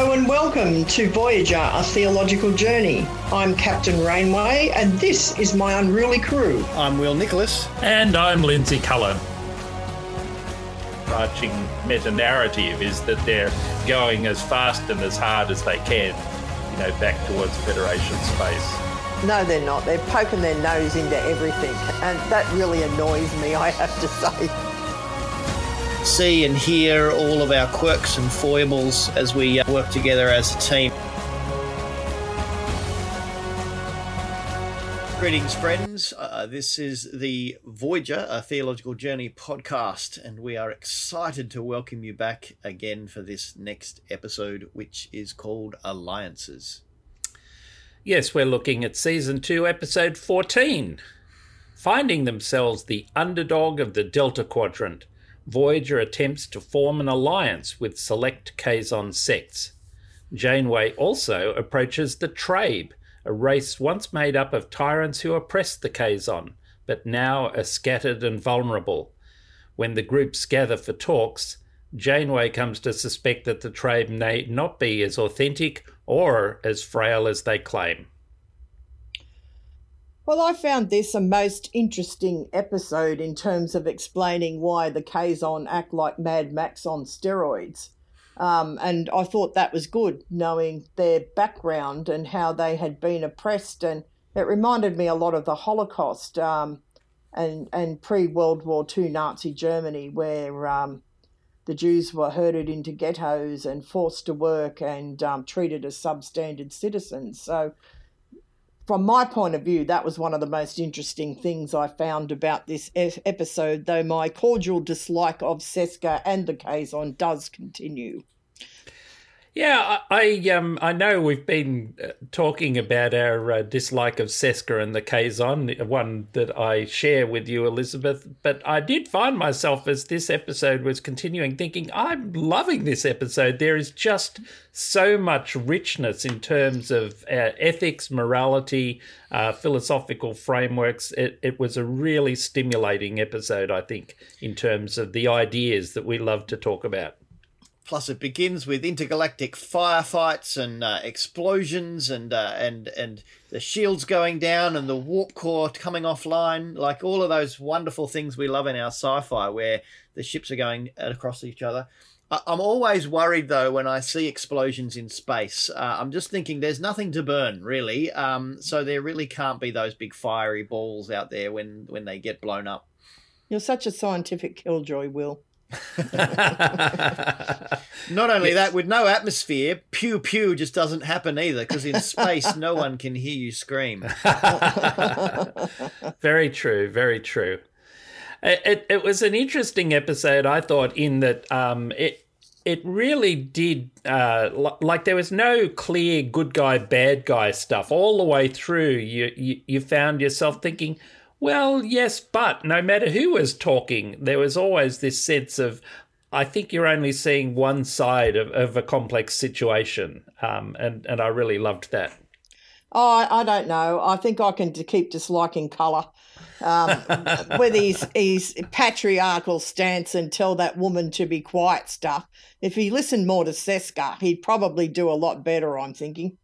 Hello and welcome to Voyager, a theological journey. I'm Captain Rainway, and this is my unruly crew. I'm Will Nicholas. And I'm Lindsay Cullen. Arching meta narrative is that they're going as fast and as hard as they can, you know, back towards Federation space. No, they're not. They're poking their nose into everything, and that really annoys me, I have to say see and hear all of our quirks and foibles as we uh, work together as a team. Greetings, friends. Uh, this is the Voyager, a theological journey podcast, and we are excited to welcome you back again for this next episode, which is called Alliances. Yes, we're looking at season 2, episode 14. Finding themselves the underdog of the Delta Quadrant, Voyager attempts to form an alliance with select Kazon sects. Janeway also approaches the Trabe, a race once made up of tyrants who oppressed the Kazon, but now are scattered and vulnerable. When the groups gather for talks, Janeway comes to suspect that the Trabe may not be as authentic or as frail as they claim. Well, I found this a most interesting episode in terms of explaining why the Kazon act like Mad Max on steroids. Um, and I thought that was good, knowing their background and how they had been oppressed. And it reminded me a lot of the Holocaust um, and, and pre World War II Nazi Germany, where um, the Jews were herded into ghettos and forced to work and um, treated as substandard citizens. So from my point of view, that was one of the most interesting things I found about this episode, though my cordial dislike of Seska and the Kazon does continue. Yeah, I, I um I know we've been uh, talking about our uh, dislike of Seska and the Kazon, one that I share with you, Elizabeth. But I did find myself as this episode was continuing, thinking I'm loving this episode. There is just so much richness in terms of uh, ethics, morality, uh, philosophical frameworks. It, it was a really stimulating episode, I think, in terms of the ideas that we love to talk about. Plus, it begins with intergalactic firefights and uh, explosions, and uh, and and the shields going down, and the warp core coming offline. Like all of those wonderful things we love in our sci-fi, where the ships are going across each other. I'm always worried though when I see explosions in space. Uh, I'm just thinking there's nothing to burn really, um, so there really can't be those big fiery balls out there when when they get blown up. You're such a scientific killjoy, Will. Not only yes. that, with no atmosphere, pew pew just doesn't happen either, because in space, no one can hear you scream. very true, very true. It, it, it, was an interesting episode, I thought, in that um, it it really did uh, like there was no clear good guy bad guy stuff all the way through. You you, you found yourself thinking well, yes, but no matter who was talking, there was always this sense of, I think you're only seeing one side of, of a complex situation. Um, and, and I really loved that. Oh, I, don't know. I think I can keep disliking Culluh. Um, with his, his patriarchal stance and tell that woman to be quiet stuff. If he listened more to Seska, he'd probably do a lot better, I'm thinking.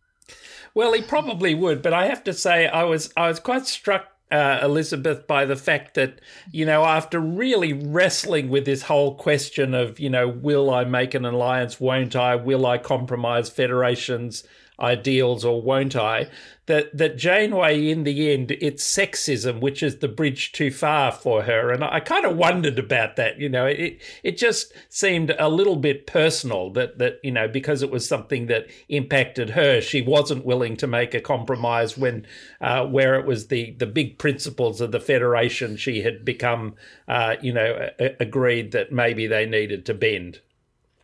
Well, he probably would, but I have to say I was I was quite struck uh, Elizabeth by the fact that, you know, after really wrestling with this whole question of, you know, will I make an alliance, won't I, will I compromise federations, ideals or won't I? That that Janeway in the end it's sexism which is the bridge too far for her, and I kind of wondered about that. You know, it it just seemed a little bit personal that that you know because it was something that impacted her, she wasn't willing to make a compromise when uh, where it was the the big principles of the Federation she had become uh, you know a- agreed that maybe they needed to bend.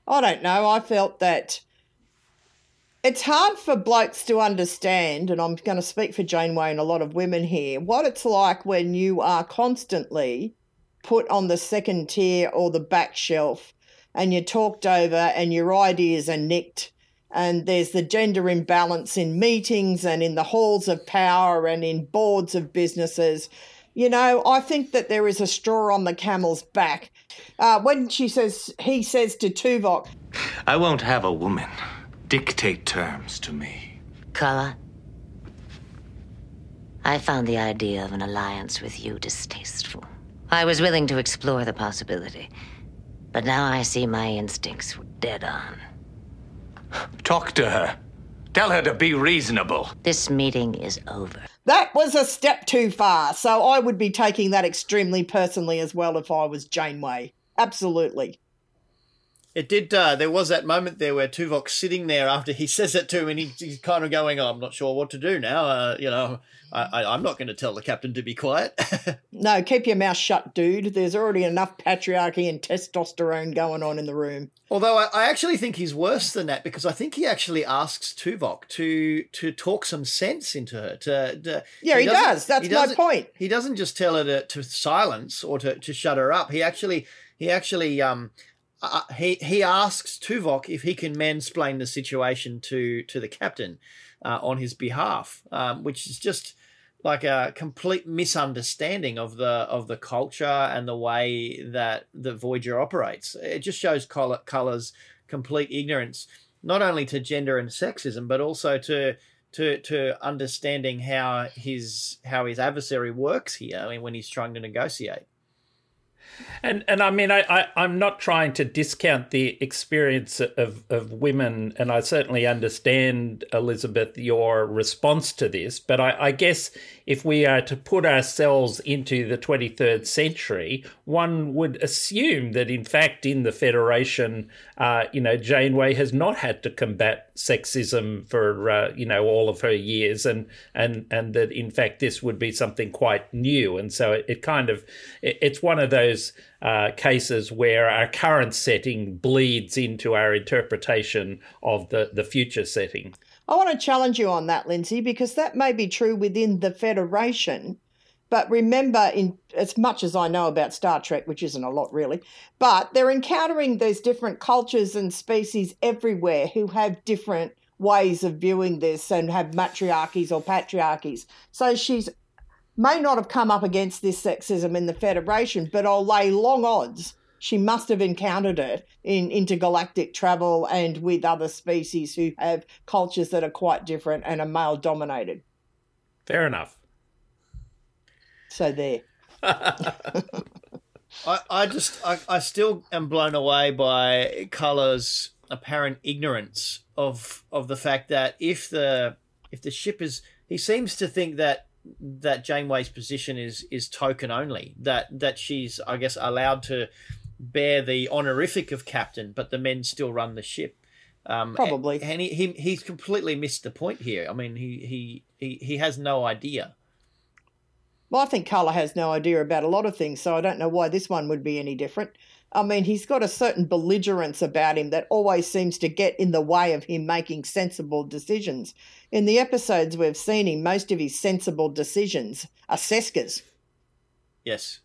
I don't know. I felt that it's hard for blokes to understand, and I'm going to speak for Janeway and a lot of women here, what it's like when you are constantly put on the second tier or the back shelf and you're talked over and your ideas are nicked. And there's the gender imbalance in meetings and in the halls of power and in boards of businesses. You know, I think that there is a straw on the camel's back. Uh, when she says, he says to Tuvok, I won't have a woman dictate terms to me. Culluh, I found the idea of an alliance with you distasteful. I was willing to explore the possibility, but now I see my instincts were dead on. Talk to her. Tell her to be reasonable. This meeting is over. That was a step too far, so I would be taking that extremely personally as well if I was Janeway. Absolutely. It did. Uh, there was that moment there where Tuvok's sitting there after he says it to him, and he, he's kind of going, oh, "I'm not sure what to do now. Uh, you know, I, I, am not going to tell the captain to be quiet." no, keep your mouth shut, dude. There's already enough patriarchy and testosterone going on in the room. Although I, I actually think he's worse than that because I think he actually asks Tuvok to to talk some sense into her. To, to yeah, he, he does. That's he my point. He doesn't just tell her to, to silence or to, to shut her up. He actually he actually um uh, he he asks Tuvok if he can mansplain the situation to to the captain uh, on his behalf, um, which is just like a complete misunderstanding of the of the culture and the way that the Voyager operates. It just shows Culluh's complete ignorance, not only to gender and sexism, but also to to to understanding how his how his adversary works here. I mean, when he's trying to negotiate. And and I mean, I, I I'm not trying to discount the experience of of women, and I certainly understand Elizabeth your response to this. But I, I guess if we are to put ourselves into the 23rd century, one would assume that in fact in the Federation, uh, you know, Janeway has not had to combat sexism for uh, you know all of her years, and and and that in fact this would be something quite new, and so it, it kind of it, it's one of those uh, cases where our current setting bleeds into our interpretation of the the future setting. I want to challenge you on that, Lindsay, because that may be true within the Federation. But remember, in as much as I know about Star Trek, which isn't a lot really, but they're encountering these different cultures and species everywhere who have different ways of viewing this and have matriarchies or patriarchies. So she's may not have come up against this sexism in the Federation, but I'll lay long odds she must have encountered it in intergalactic travel and with other species who have cultures that are quite different and are male dominated. Fair enough. So there. I, I just I, I still am blown away by Culluh's apparent ignorance of of the fact that if the if the ship is he seems to think that that Janeway's position is is token only that that she's I guess allowed to bear the honorific of captain, but the men still run the ship. Um, Probably, and, and he, he he's completely missed the point here. I mean, he he he, he has no idea. Well, I think Culluh has no idea about a lot of things, so I don't know why this one would be any different. I mean, he's got a certain belligerence about him that always seems to get in the way of him making sensible decisions. In the episodes we've seen him, most of his sensible decisions are Seska's. Yes.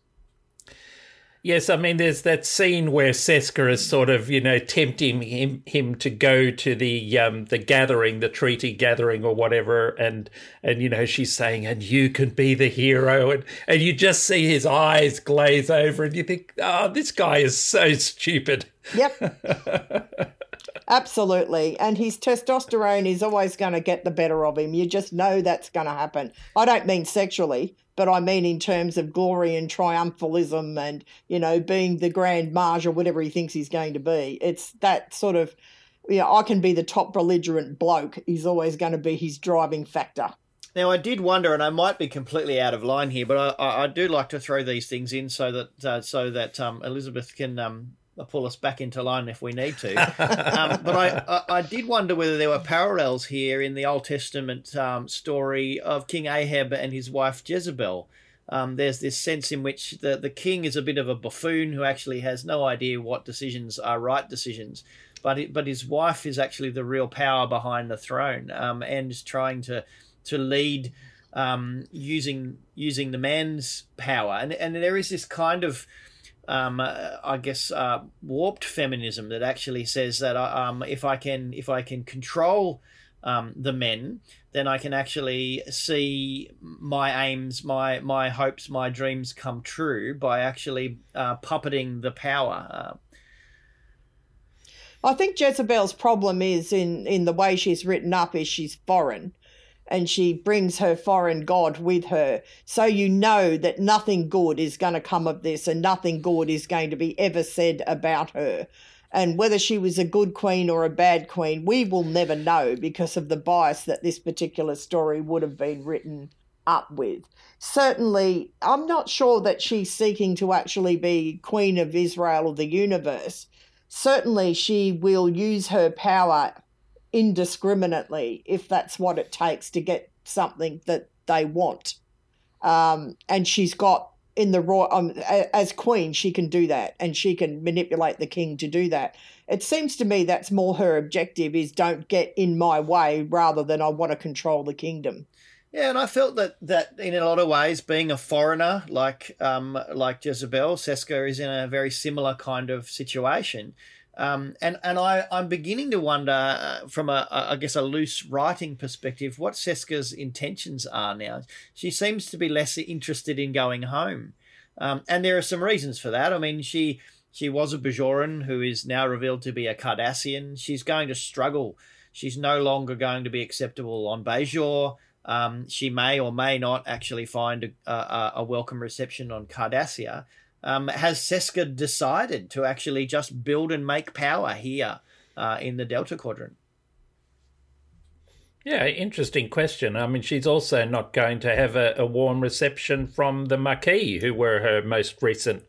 Yes, I mean, there's that scene where Seska is sort of, you know, tempting him him to go to the um, the gathering, the treaty gathering or whatever, and and you know she's saying, and you can be the hero, and and you just see his eyes glaze over, and you think, oh, this guy is so stupid. Yep. Absolutely. And his testosterone is always going to get the better of him. You just know that's going to happen. I don't mean sexually, but I mean in terms of glory and triumphalism and, you know, being the grand mage or whatever he thinks he's going to be. It's that sort of, you know, I can be the top belligerent bloke. He's always going to be his driving factor. Now, I did wonder, and I might be completely out of line here, but I, I do like to throw these things in so that uh, so that um, Elizabeth can um, pull us back into line if we need to. um, but I, I, I, did wonder whether there were parallels here in the Old Testament um, story of King Ahab and his wife Jezebel. Um, there's this sense in which the, the king is a bit of a buffoon who actually has no idea what decisions are right decisions, but it, but his wife is actually the real power behind the throne um, and is trying to to lead um, using using the man's power, and and there is this kind of um, uh, I guess uh, warped feminism that actually says that uh, um, if I can if I can control um, the men, then I can actually see my aims, my my hopes, my dreams come true by actually uh, puppeting the power. Uh. I think Jezebel's problem is in in the way she's written up is she's foreign and she brings her foreign god with her. So you know that nothing good is going to come of this and nothing good is going to be ever said about her. And whether she was a good queen or a bad queen, we will never know because of the bias that this particular story would have been written up with. Certainly, I'm not sure that she's seeking to actually be queen of Israel or the universe. Certainly, she will use her power indiscriminately if that's what it takes to get something that they want. Um, and she's got in the royal um, as queen, she can do that, and she can manipulate the king to do that. It seems to me that's more her objective: is don't get in my way, rather than I want to control the kingdom. Yeah, and I felt that that in a lot of ways, being a foreigner like um, like Jezebel, Seska is in a very similar kind of situation. Um, and and I, I'm beginning to wonder, uh, from a, a I guess a loose writing perspective, what Seska's intentions are now. She seems to be less interested in going home, um, and there are some reasons for that. I mean, she she was a Bajoran who is now revealed to be a Cardassian. She's going to struggle. She's no longer going to be acceptable on Bajor. Um, she may or may not actually find a, a, a welcome reception on Cardassia. Um, has Seska decided to actually just build and make power here uh, in the Delta Quadrant? Yeah, interesting question. I mean, she's also not going to have a, a warm reception from the Maquis, who were her most recent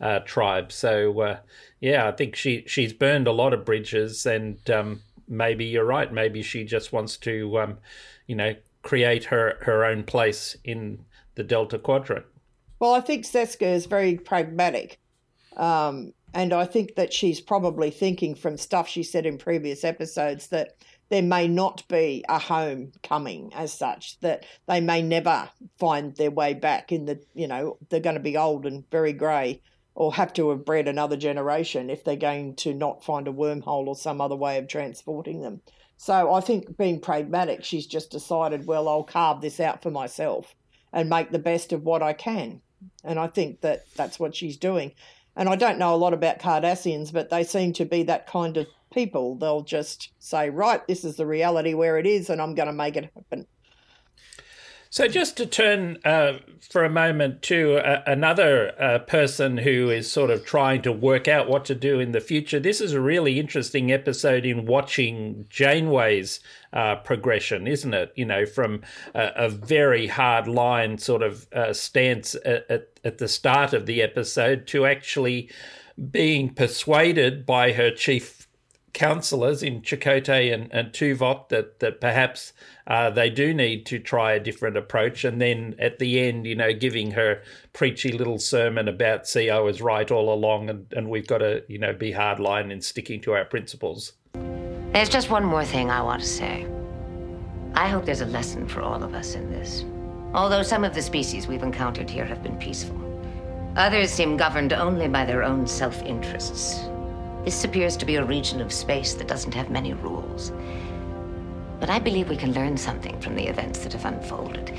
uh, tribe. So, uh, yeah, I think she she's burned a lot of bridges, and um, maybe you're right. Maybe she just wants to, um, you know, create her her own place in the Delta Quadrant. Well, I think Seska is very pragmatic. Um, and I think that she's probably thinking from stuff she said in previous episodes that there may not be a home coming as such, that they may never find their way back in the, you know, they're going to be old and very grey or have to have bred another generation if they're going to not find a wormhole or some other way of transporting them. So I think being pragmatic, she's just decided, well, I'll carve this out for myself and make the best of what I can. And I think that that's what she's doing. And I don't know a lot about Cardassians, but they seem to be that kind of people. They'll just say, right, this is the reality where it is, and I'm going to make it happen. So, just to turn uh, for a moment to uh, another uh, person who is sort of trying to work out what to do in the future, this is a really interesting episode in watching Janeway's uh, progression, isn't it? You know, from a, very hard line sort of uh, stance at, at, at the start of the episode to actually being persuaded by her chief councillors in Chakotay and, and Tuvok that that perhaps uh, they do need to try a different approach, and then at the end, you know, giving her preachy little sermon about "see, I was right all along," and, and we've got to you know be hardline in sticking to our principles. There's just one more thing I want to say. I hope there's a lesson for all of us in this. Although some of the species we've encountered here have been peaceful, others seem governed only by their own self interests. This appears to be a region of space that doesn't have many rules. But I believe we can learn something from the events that have unfolded.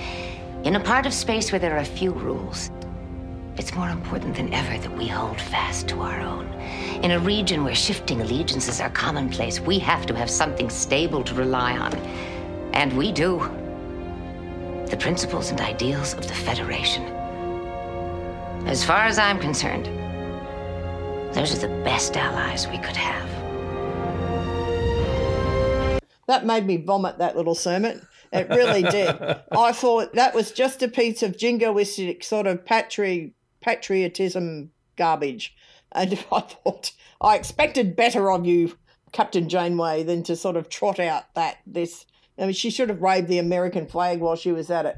In a part of space where there are few rules, it's more important than ever that we hold fast to our own. In a region where shifting allegiances are commonplace, we have to have something stable to rely on. And we do. The principles and ideals of the Federation. As far as I'm concerned, those are the best allies we could have. That made me vomit that little sermon. It really did. I thought that was just a piece of jingoistic sort of patri- patriotism garbage. And I thought, I expected better of you, Captain Janeway, than to sort of trot out that this I mean, she should have waved the American flag while she was at it.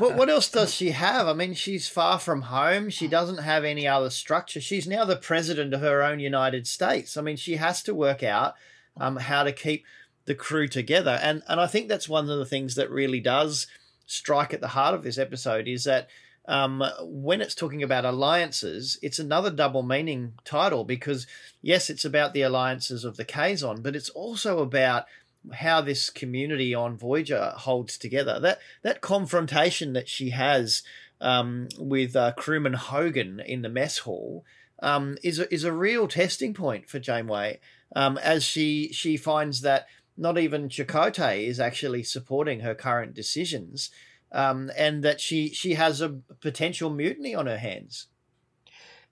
what, what, else does she have? I mean, she's far from home. She doesn't have any other structure. She's now the president of her own United States. I mean, she has to work out um, how to keep the crew together. And and I think that's one of the things that really does strike at the heart of this episode is that um, when it's talking about alliances, it's another double meaning title because yes, it's about the alliances of the Kazon, but it's also about how this community on Voyager holds together. That that confrontation that she has um, with uh, crewman Hogan in the mess hall. um, is a, is a real testing point for Janeway um, as she she finds that not even Chakotay is actually supporting her current decisions, um, and that she she has a potential mutiny on her hands.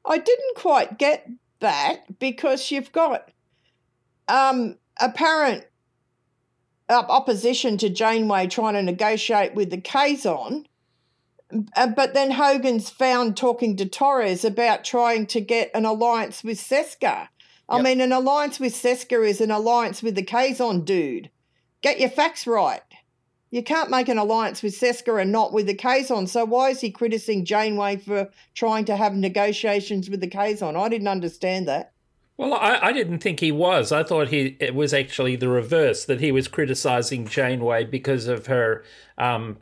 I didn't quite get that because you've got um, apparent opposition to Janeway trying to negotiate with the Kazon. But then Hogan's found talking to Torres about trying to get an alliance with Seska. I yep. mean, an alliance with Seska is an alliance with the Kazon dude. Get your facts right. You can't make an alliance with Seska and not with the Kazon. So why is he criticizing Janeway for trying to have negotiations with the Kazon? I didn't understand that. Well, I, I, didn't think he was. I thought he it was actually the reverse that he was criticizing Janeway because of her um,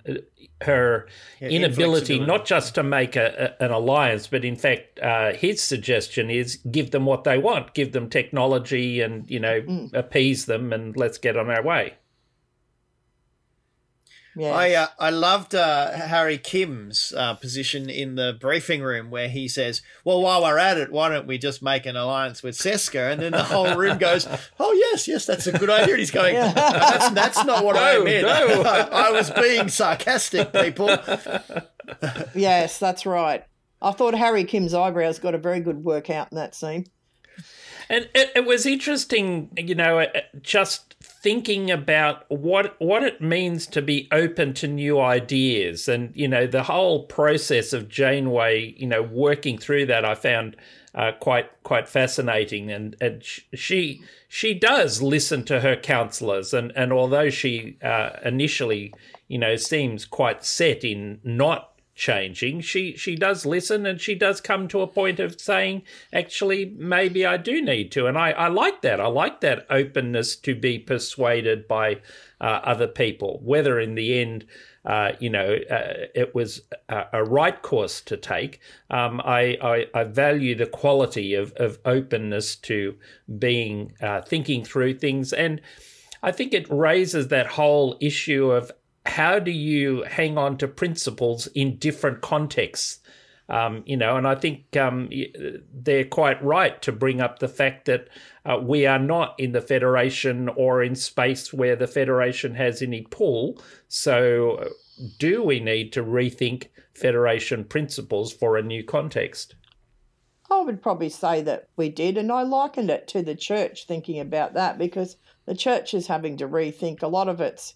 her yeah, inability not just to make a, a, an alliance, but in fact, uh, his suggestion is give them what they want, give them technology, and you know mm. appease them, and let's get on our way. Yes. I uh, I loved uh, Harry Kim's uh, position in the briefing room where he says, "Well, while we're at it, why don't we just make an alliance with Seska?" And then the whole room goes, "Oh yes, yes, that's a good idea." And he's going, yeah. "That's that's not what no, I meant. No. I, I was being sarcastic, people." yes, that's right. I thought Harry Kim's eyebrows got a very good workout in that scene. And it, it was interesting, you know, uh, just thinking about what what it means to be open to new ideas. And you know the whole process of Janeway you know working through that I found uh, quite quite fascinating. And and she she does listen to her counselors and and although she uh, initially you know seems quite set in not changing, she she does listen and she does come to a point of saying, actually, maybe I do need to. And I, I like that. I like that openness to be persuaded by uh, other people, whether in the end, uh, you know, uh, it was a, a, right course to take. Um, I, I, I, value the quality of, of openness to being uh, thinking through things and. I think it raises that whole issue of how do you hang on to principles in different contexts? Um, you know, and I think um, they're quite right to bring up the fact that uh, we are not in the Federation or in space where the Federation has any pull. So, do we need to rethink Federation principles for a new context? I would probably say that we did, and I likened it to the church thinking about that because the church is having to rethink a lot of its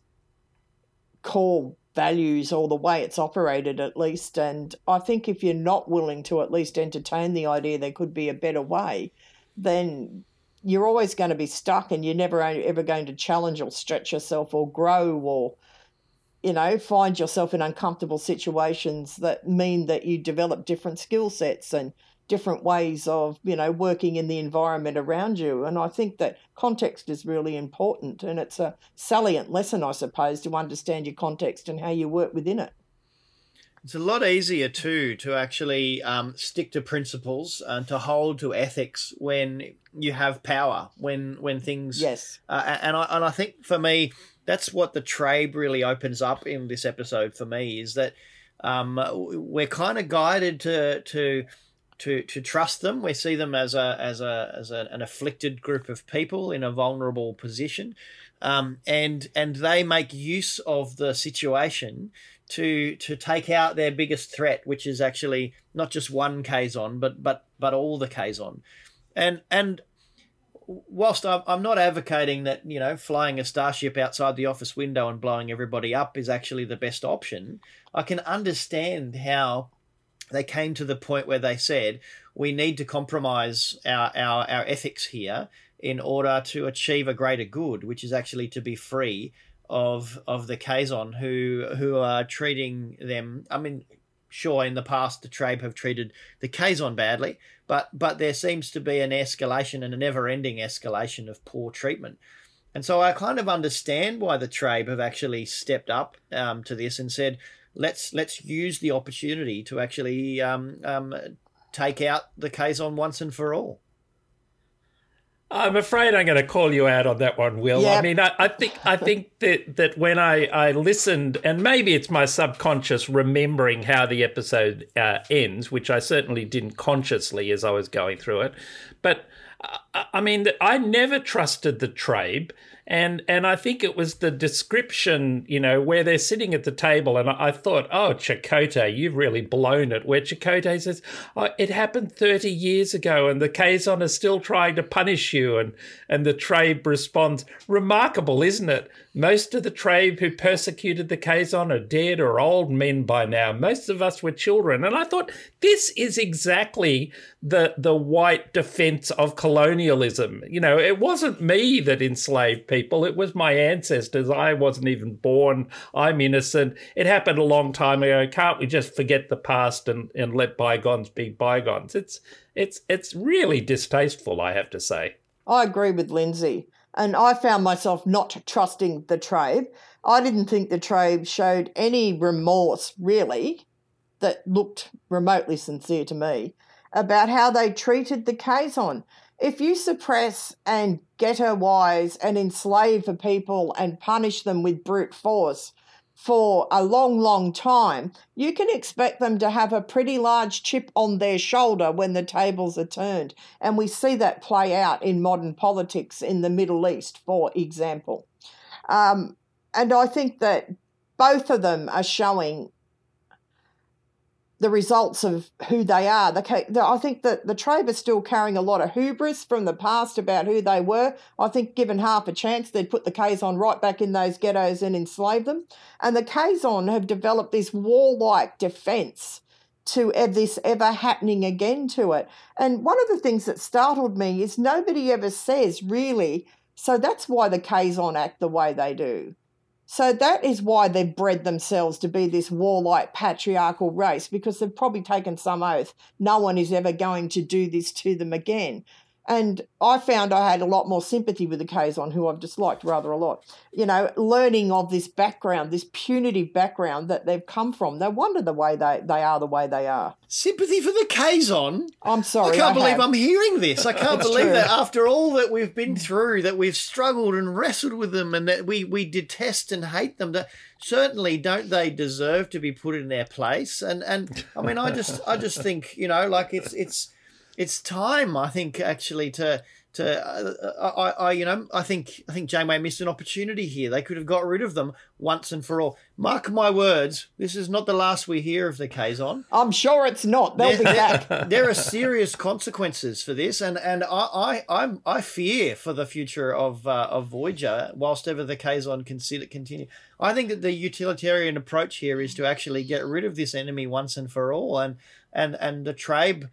core values or the way it's operated at least and i think if you're not willing to at least entertain the idea there could be a better way then you're always going to be stuck and you're never ever going to challenge or stretch yourself or grow or you know find yourself in uncomfortable situations that mean that you develop different skill sets and different ways of you know working in the environment around you. And i think that context is really important and it's a salient lesson i suppose to understand your context and how you work within it. It's a lot easier too to actually um, stick to principles and to hold to ethics when you have power when when things yes. uh, and I and I think for me that's what the Trabe really opens up in this episode for me is that um, we're kind of guided to to to to trust them. We see them as a as a as a, an afflicted group of people in a vulnerable position, um, and and they make use of the situation to to take out their biggest threat, which is actually not just one Kazon, but but but all the Kazon, and and whilst I'm not advocating that you know flying a starship outside the office window and blowing everybody up is actually the best option, I can understand how they came to the point where they said we need to compromise our, our, our ethics here in order to achieve a greater good, which is actually to be free of of the Kazon who who are treating them. I mean, sure, in the past the Trabe have treated the Kazon badly, but but there seems to be an escalation and a never-ending escalation of poor treatment. And so I kind of understand why the Trabe have actually stepped up um, to this and said, let's let's use the opportunity to actually um, um, take out the Kazon once and for all. I'm afraid I'm going to call you out on that one, Will. Yep. I mean, I, I think I think that that when I, I listened, and maybe it's my subconscious remembering how the episode uh, ends, which I certainly didn't consciously as I was going through it, but uh, I mean, I never trusted the Trabe. And and I think it was the description, you know, where they're sitting at the table, and I, thought, oh, Chakotay, you've really blown it. Where Chakotay says, oh, it happened thirty years ago, and the Kazon is still trying to punish you, and and the Trabe responds, remarkable, isn't it? Most of the Trabe who persecuted the Kazon are dead or old men by now. Most of us were children, and I thought this is exactly the the white defense of colonialism. You know, it wasn't me that enslaved people; it was my ancestors. I wasn't even born. I'm innocent. It happened a long time ago. Can't we just forget the past and and let bygones be bygones? It's it's it's really distasteful, I have to say. I agree with Lindsay. And I found myself not trusting the Trabe. I didn't think the Trabe showed any remorse, really, that looked remotely sincere to me, about how they treated the Kazon. If you suppress and ghettoize and enslave a people and punish them with brute force for a long, long time, you can expect them to have a pretty large chip on their shoulder when the tables are turned. And we see that play out in modern politics in the Middle East, for example. Um, and I think that both of them are showing the results of who they are. The, I think that the Trabe are still carrying a lot of hubris from the past about who they were. I think, given half a chance, they'd put the Kazon right back in those ghettos and enslave them. And the Kazon have developed this warlike defense to this ever happening again to it. And one of the things that startled me is nobody ever says, really, so that's why the Kazon act the way they do. So that is why they've bred themselves to be this warlike patriarchal race because they've probably taken some oath no one is ever going to do this to them again. And I found I had a lot more sympathy with the Kazon, who I've disliked rather a lot. You know, learning of this background, this punitive background that they've come from. No wonder the way they, they are the way they are. Sympathy for the Kazon? I'm sorry. I can't I believe have. I'm hearing this. I can't believe true. that after all that we've been through, that we've struggled and wrestled with them and that we, we detest and hate them. That certainly don't they deserve to be put in their place? And and I mean I just I just think, you know, like it's it's it's time I think actually to to uh, I, I you know I think I think Janeway missed an opportunity here. They could have got rid of them once and for all. Mark my words, this is not the last we hear of the Kazon. I'm sure it's not. They'll be There- back. there are serious consequences for this, and and I I I'm, I fear for the future of uh, of Voyager, whilst ever the Kazon consider continue. I think that the utilitarian approach here is to actually get rid of this enemy once and for all, and and and the Trabe.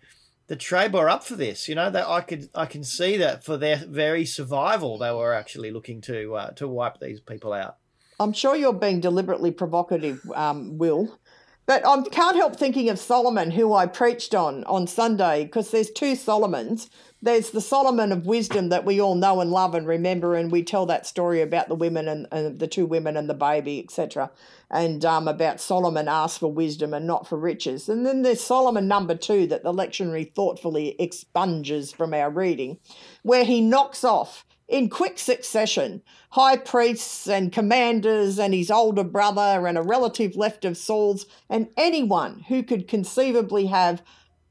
The Trabe are up for this, you know. That I could, I can see that for their very survival, they were actually looking to uh, to wipe these people out. I'm sure you're being deliberately provocative, um, Will. But I can't help thinking of Solomon, who I preached on on Sunday, because there's two Solomons. There's the Solomon of wisdom that we all know and love and remember, and we tell that story about the women and, and the two women and the baby, etc. And um, about Solomon asked for wisdom and not for riches. And then there's Solomon number two that the lectionary thoughtfully expunges from our reading, where he knocks off in quick succession high priests and commanders and his older brother and a relative left of Saul's and anyone who could conceivably have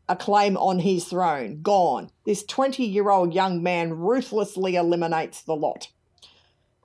a claim on his throne gone. This 20 year old young man ruthlessly eliminates the lot.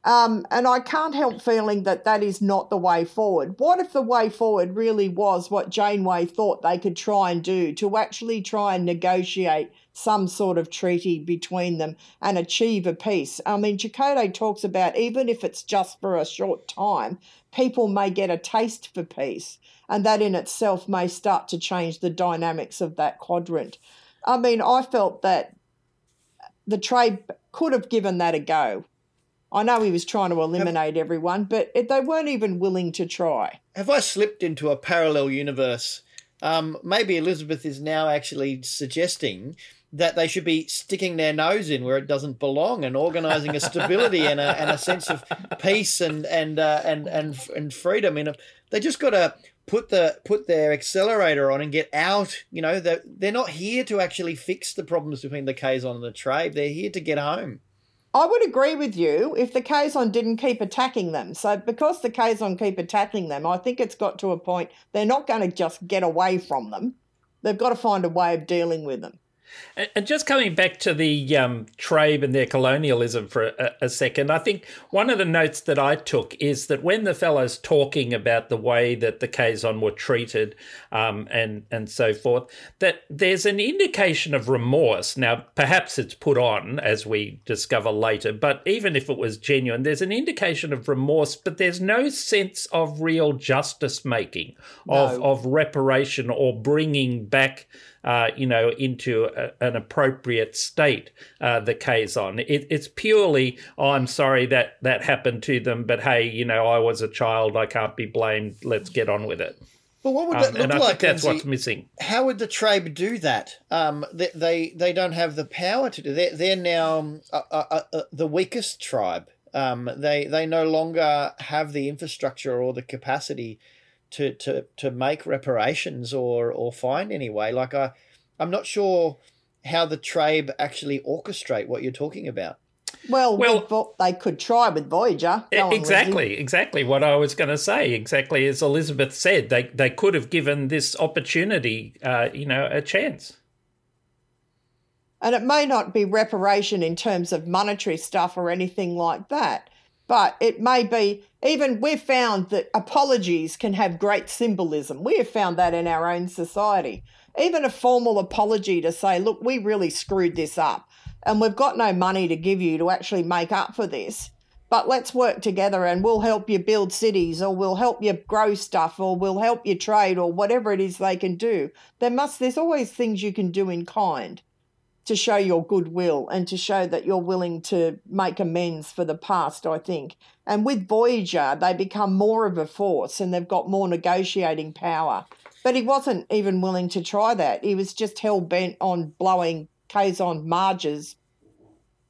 Um, and I can't help feeling that that is not the way forward. What if the way forward really was what Janeway thought they could try and do to actually try and negotiate some sort of treaty between them and achieve a peace? I mean, Chakotay talks about even if it's just for a short time, people may get a taste for peace, and that in itself may start to change the dynamics of that quadrant. I mean, I felt that the Trabe could have given that a go. I know he was trying to eliminate everyone, but it, they weren't even willing to try. Have I slipped into a parallel universe? Um, maybe Elizabeth is now actually suggesting that they should be sticking their nose in where it doesn't belong and organising a stability and a, and a sense of peace and and uh, and and and freedom in a they just got to put the put their accelerator on and get out. You know, they're, they're not here to actually fix the problems between the Kazon and the Trabe. They're here to get home. I would agree with you if the Kazon didn't keep attacking them. So because the Kazon keep attacking them, I think it's got to a point they're not going to just get away from them. They've got to find a way of dealing with them. And just coming back to the um, Trabe and their colonialism for a, a, second, I think one of the notes that I took is that when the fellow's talking about the way that the Kazon were treated um, and and so forth, that there's an indication of remorse. Now, perhaps it's put on as we discover later, but even if it was genuine, there's an indication of remorse, but there's no sense of real justice making, no. of of reparation or bringing back uh, you know, into a, an appropriate state, uh, the Kazon. It, it's purely, oh, I'm sorry that that happened to them, but hey, you know, I was a child, I can't be blamed. Let's get on with it. But what would that um, look and I like? Think that's what's missing. How would the Trabe do that? Um, they, they, they don't have the power to do. They're they're now um, uh, uh, uh, the weakest tribe. Um, they they no longer have the infrastructure or the capacity to to to make reparations or or find any way. Like I, I'm not sure how the Trabe actually orchestrate what you're talking about. Well, well they could try with Voyager. Go exactly, on, exactly what I was going to say. Exactly as Elizabeth said, they they could have given this opportunity, uh, you know, a chance. And it may not be reparation in terms of monetary stuff or anything like that, but it may be even we've found that apologies can have great symbolism. We have found that in our own society. Even a formal apology to say, look, we really screwed this up and we've got no money to give you to actually make up for this. But let's work together and we'll help you build cities or we'll help you grow stuff or we'll help you trade or whatever it is they can do. There must there's always things you can do in kind to show your goodwill and to show that you're willing to make amends for the past, I think. And with Voyager, they become more of a force and they've got more negotiating power. But he wasn't even willing to try that. He was just hell bent on blowing Kazon Majes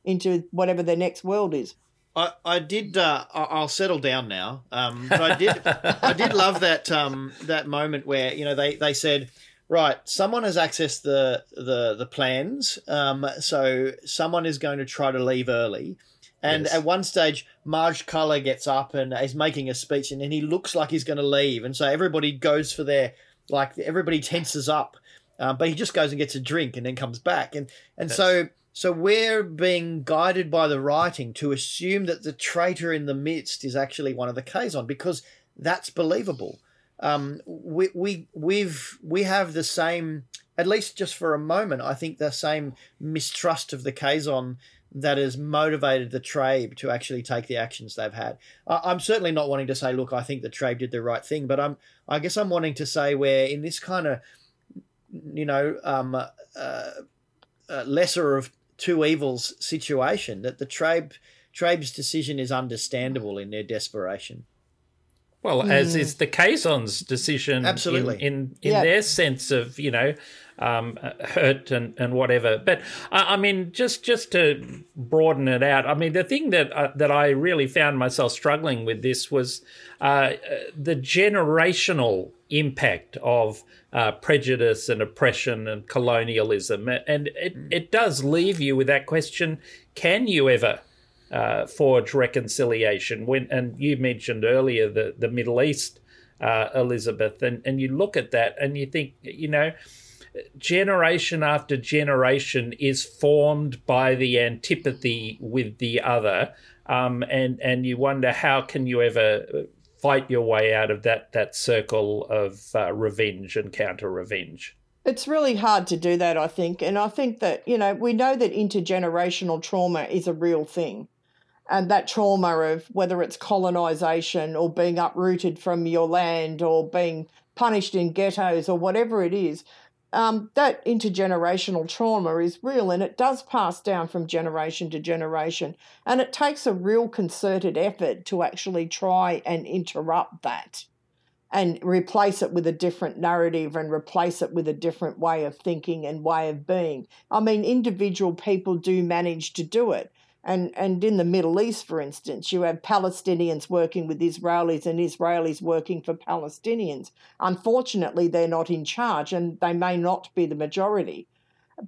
into whatever the next world is. I, I did. Uh, I'll settle down now. Um, but I did. I did love that um, that moment where you know they, they said Right, someone has accessed the the the plans. Um, so someone is going to try to leave early. And yes. at one stage, Maje Culluh gets up and is making a speech, and then he looks like he's going to leave, and so everybody goes for their like everybody tenses up, um, but he just goes and gets a drink and then comes back, and and yes. so so we're being guided by the writing to assume that the traitor in the midst is actually one of the Kazon because that's believable um, we we we've we have the same at least just for a moment. I think the same mistrust of the Kazon that has motivated the Trabe to actually take the actions they've had. I, am certainly not wanting to say, look, I think the Trabe did the right thing, but I'm I guess I'm wanting to say where in this kind of you know um, uh, uh, lesser of two evils situation that the Trabe Trabe's decision is understandable in their desperation. Well, mm. as is the Kazon's decision, absolutely, in in, in yeah. their sense of you know um, hurt and, and whatever. But I, I, mean, just just to broaden it out, I mean, the thing that uh, that I really found myself struggling with this was uh, the generational impact of uh, prejudice and oppression and colonialism, and it mm. it does leave you with that question: Can you ever uh, forge reconciliation. When and you mentioned earlier the the Middle East, uh, Elizabeth, and and you look at that and you think, you know, generation after generation is formed by the antipathy with the other, um, and and you wonder how can you ever fight your way out of that that circle of uh, revenge and counter revenge. It's really hard to do that, I think. And I think that, you know, we know that intergenerational trauma is a real thing and that trauma of whether it's colonization or being uprooted from your land or being punished in ghettos or whatever it is, um, that intergenerational trauma is real and it does pass down from generation to generation. And it takes a real concerted effort to actually try and interrupt that and replace it with a different narrative and replace it with a different way of thinking and way of being. I mean, individual people do manage to do it And, and in the Middle East, for instance, you have Palestinians working with Israelis and Israelis working for Palestinians. Unfortunately, they're not in charge and they may not be the majority.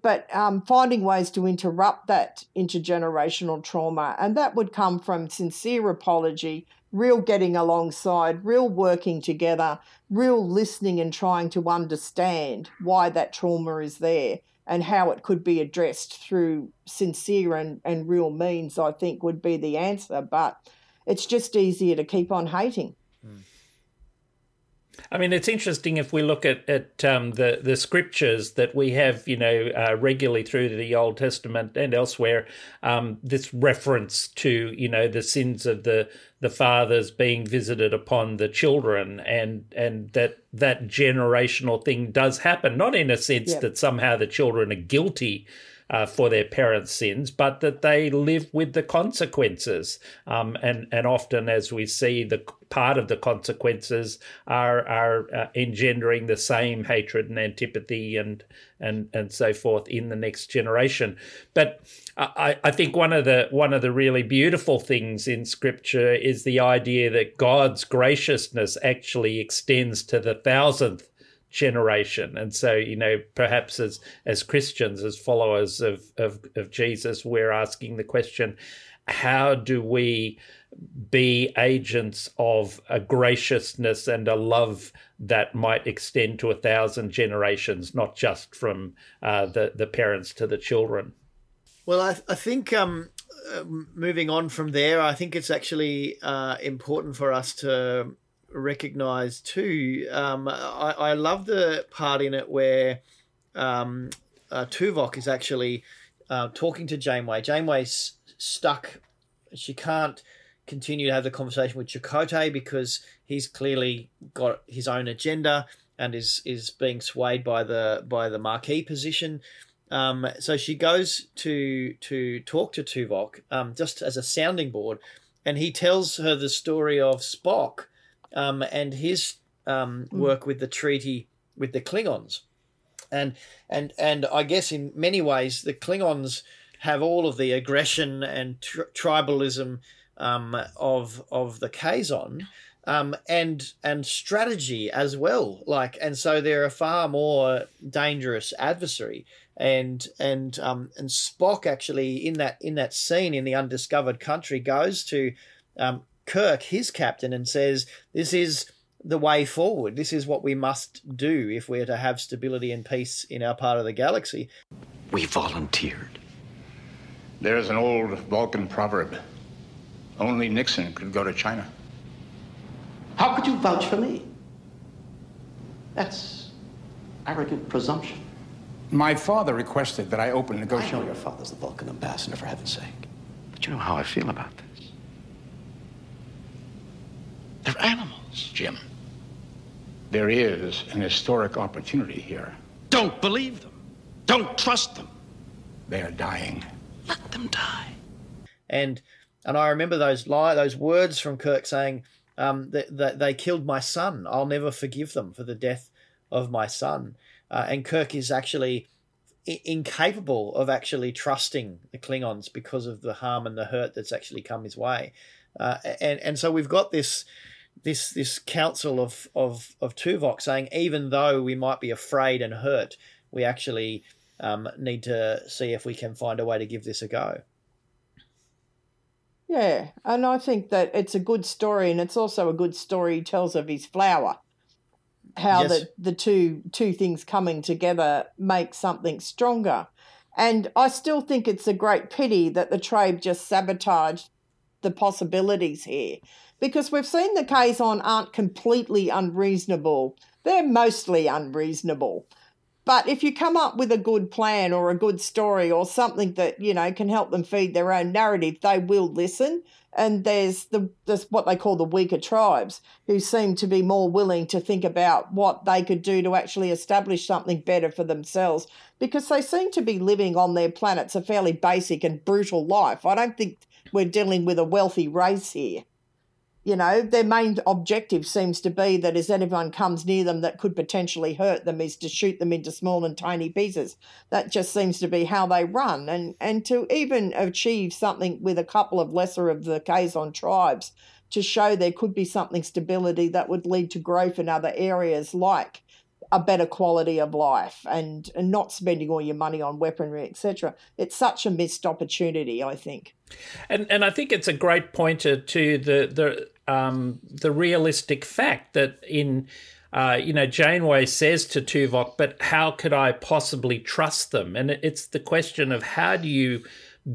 But um, finding ways to interrupt that intergenerational trauma, and that would come from sincere apology, real getting alongside, real working together, real listening and trying to understand why that trauma is there and how it could be addressed through sincere and, and real means, I think would be the answer. But it's just easier to keep on hating. I mean, it's interesting if we look at, at um, the the scriptures that we have, you know, uh, regularly through the Old Testament and elsewhere. Um, this reference to, you know, the sins of the the fathers being visited upon the children, and and that that generational thing does happen, not in a sense that somehow the children are guilty uh, for their parents' sins, but that they live with the consequences. Um, and and often, as we see, the part of the consequences are are uh, engendering the same hatred and antipathy and and and so forth in the next generation. But I, I think one of the one of the really beautiful things in Scripture is the idea that God's graciousness actually extends to the thousandth generation. And so, you know, perhaps as as Christians, as followers of of, of Jesus, we're asking the question, how do we be agents of a graciousness and a love that might extend to a thousand generations, not just from uh, the the parents to the children. Well, I, I think um, uh, moving on from there, I think it's actually uh, important for us to recognize too. Um, I, I love the part in it where um, uh, Tuvok is actually uh, talking to Janeway. Janeway's stuck; she can't continue to have the conversation with Chakotay because he's clearly got his own agenda and is is being swayed by the by the Maquis position. Um, so she goes to to talk to Tuvok um, just as a sounding board, and he tells her the story of Spock um, and his um, mm. work with the treaty with the Klingons, and and and I guess in many ways the Klingons have all of the aggression and tri- tribalism um, of of the Kazon. Um, and and strategy as well. Like, and so they're a far more dangerous adversary. And and um, and Spock actually in that in that scene in the undiscovered country goes to um, Kirk, his captain, and says, This is the way forward. This is what we must do if we're to have stability and peace in our part of the galaxy. We volunteered. There's an old Vulcan proverb only Nixon could go to China. How could you vouch for me? That's arrogant presumption. My father requested that I open negotiations. I know your father's the Vulcan ambassador, for heaven's sake. But you know how I feel about this. They're animals, Jim. There is an historic opportunity here. Don't believe them. Don't trust them. They are dying. Let them die. And and I remember those lie, those words from Kirk saying um, that, that they killed my son. I'll never forgive them for the death of my son. Uh, and Kirk is actually I- incapable of actually trusting the Klingons because of the harm and the hurt that's actually come his way. Uh, and and so we've got this this this council of of of Tuvok saying even though we might be afraid and hurt, we actually um, need to see if we can find a way to give this a go. Yeah, and I think that it's a good story, and it's also a good story he tells of his flower. How yes. the the two two things coming together make something stronger, and I still think it's a great pity that the Trabe just sabotaged the possibilities here because we've seen the Kazon aren't completely unreasonable. They're mostly unreasonable. But if you come up with a good plan or a good story or something that, you know, can help them feed their own narrative, they will listen. And there's the there's what they call the weaker tribes who seem to be more willing to think about what they could do to actually establish something better for themselves because they seem to be living on their planets a fairly basic and brutal life. I don't think we're dealing with a wealthy race here. You know, their main objective seems to be that as anyone comes near them that could potentially hurt them is to shoot them into small and tiny pieces. That just seems to be how they run. And and to even achieve something with a couple of lesser of the Kazon tribes to show there could be something stability that would lead to growth in other areas like a better quality of life and, and not spending all your money on weaponry, etc. It's such a missed opportunity, I think. And and I think it's a great pointer to the the um, the realistic fact that in uh, you know Janeway says to Tuvok, but how could I possibly trust them? And it's the question of how do you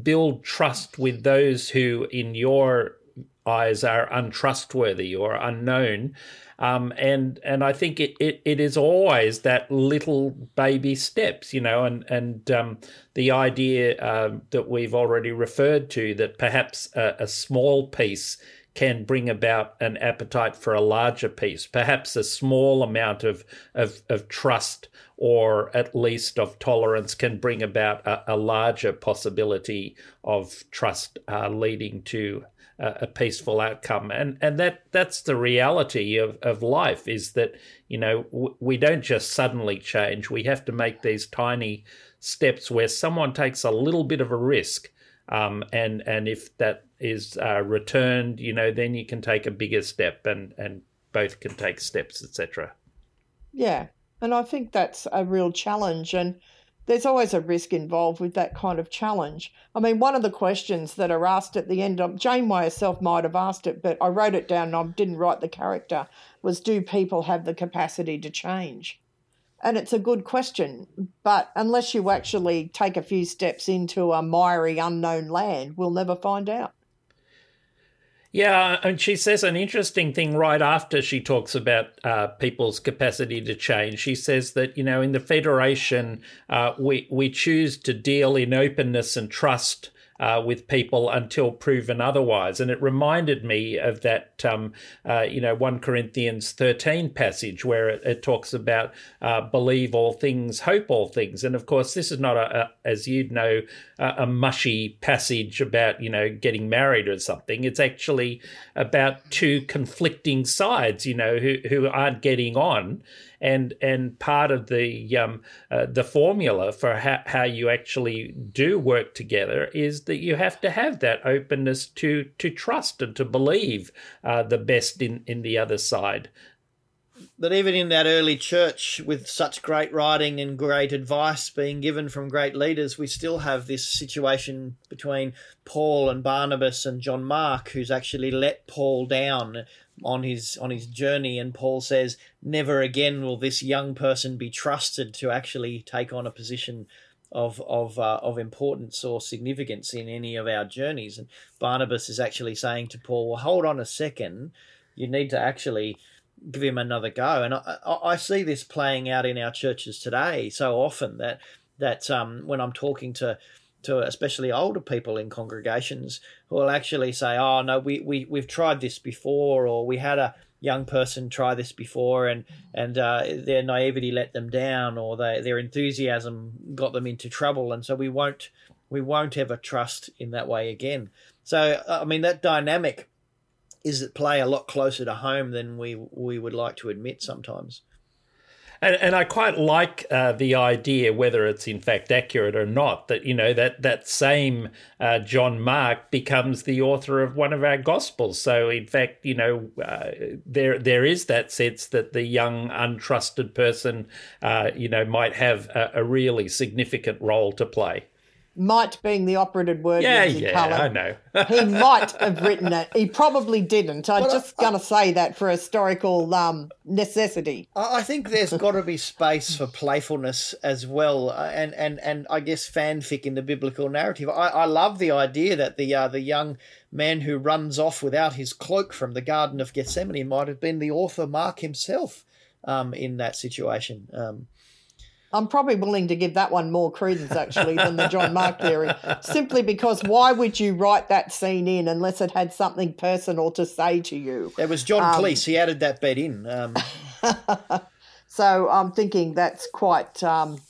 build trust with those who, in your eyes, are untrustworthy or unknown. Um, and and I think it, it, it is always that little baby steps, you know, and and um, the idea uh, that we've already referred to that perhaps a, a small piece can bring about an appetite for a larger piece, perhaps a small amount of of, of trust or at least of tolerance can bring about a, a larger possibility of trust uh, leading to a peaceful outcome. And and that that's the reality of, of life is that you know w- we don't just suddenly change. We have to make these tiny steps where someone takes a little bit of a risk. Um, and and if that is uh, returned, you know, then you can take a bigger step, and and both can take steps, etc. Yeah, and I think that's a real challenge, and there's always a risk involved with that kind of challenge. I mean, one of the questions that are asked at the end um, of Janeway herself might have asked it, but I wrote it down and I didn't write the character, was do people have the capacity to change? And it's a good question, but unless you actually take a few steps into a miry, unknown land, we'll never find out. Yeah, and she says an interesting thing right after she talks about uh, people's capacity to change. She says that you know in the Federation uh, we we choose to deal in openness and trust uh, with people until proven otherwise. And it reminded me of that, um, uh, you know, 1 Corinthians 13 passage where it, it talks about uh, believe all things, hope all things. And of course, this is not, a, a as you'd know, a, a, mushy passage about, you know, getting married or something. It's actually about two conflicting sides, you know, who, who aren't getting on and and part of the um, uh, the formula for how, how you actually do work together is that you have to have that openness to to trust and to believe uh, the best in in the other side. That even in that early church, with such great writing and great advice being given from great leaders, we still have this situation between Paul and Barnabas and John Mark, who's actually let Paul down on his on his journey and Paul says never again will this young person be trusted to actually take on a position of of uh, of importance or significance in any of our journeys. And Barnabas is actually saying to Paul well hold on a second. You need to actually give him another go. And I, I, see this playing out in our churches today so often that that um, when I'm talking to to especially older people in congregations who will actually say, "Oh no, we we we've tried this before," or "We had a young person try this before, and and uh, their naivety let them down, or they, their enthusiasm got them into trouble, and so we won't we won't ever trust in that way again." So I mean that dynamic is at play a lot closer to home than we we would like to admit sometimes. And, and I quite like uh, the idea, whether it's in fact accurate or not, that you know that that same uh, John Mark becomes the author of one of our gospels. So in fact, you know, uh, there there is that sense that the young, untrusted person, uh, you know, might have a, a really significant role to play might being the operative word. Yeah, yeah, Cullen. I know. he might have written it. He probably didn't. I'm well, just going to say that for historical um, necessity. I think there's got to be space for playfulness as well, uh, and and and I guess fanfic in the biblical narrative. I, I love the idea that the uh, the young man who runs off without his cloak from the Garden of Gethsemane might have been the author Mark himself um, in that situation. Um, I'm probably willing to give that one more credence actually than the John Mark theory, simply because why would you write that scene in unless it had something personal to say to you? It was John um, Cleese. He added that bit in. Um. so I'm thinking that's quite um,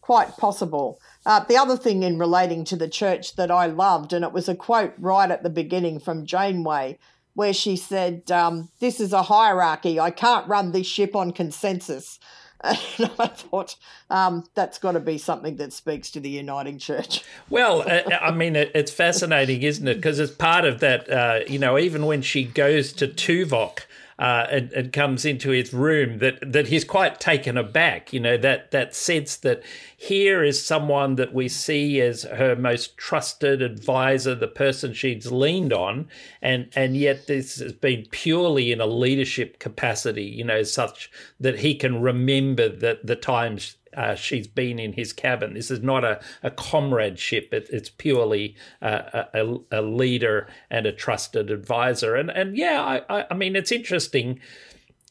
quite possible. Uh, the other thing in relating to the church that I loved, and it was a quote right at the beginning from Janeway, where she said, um, This is a hierarchy. I can't run this ship on consensus. And I thought um, that's got to be something that speaks to the uniting church. Well, uh, I mean, it, it's fascinating, isn't it? Because it's part of that, uh, you know, even when she goes to Tuvok, uh, and, and, comes into his room that that he's quite taken aback. You know that that sense that here is someone that we see as her most trusted advisor, the person she's leaned on, and and yet this has been purely in a leadership capacity. You know, such that he can remember that the times uh, she's been in his cabin. This is not a, a comradeship. It, it's purely uh, a, a, leader and a trusted advisor. And and yeah, I, I mean, it's interesting.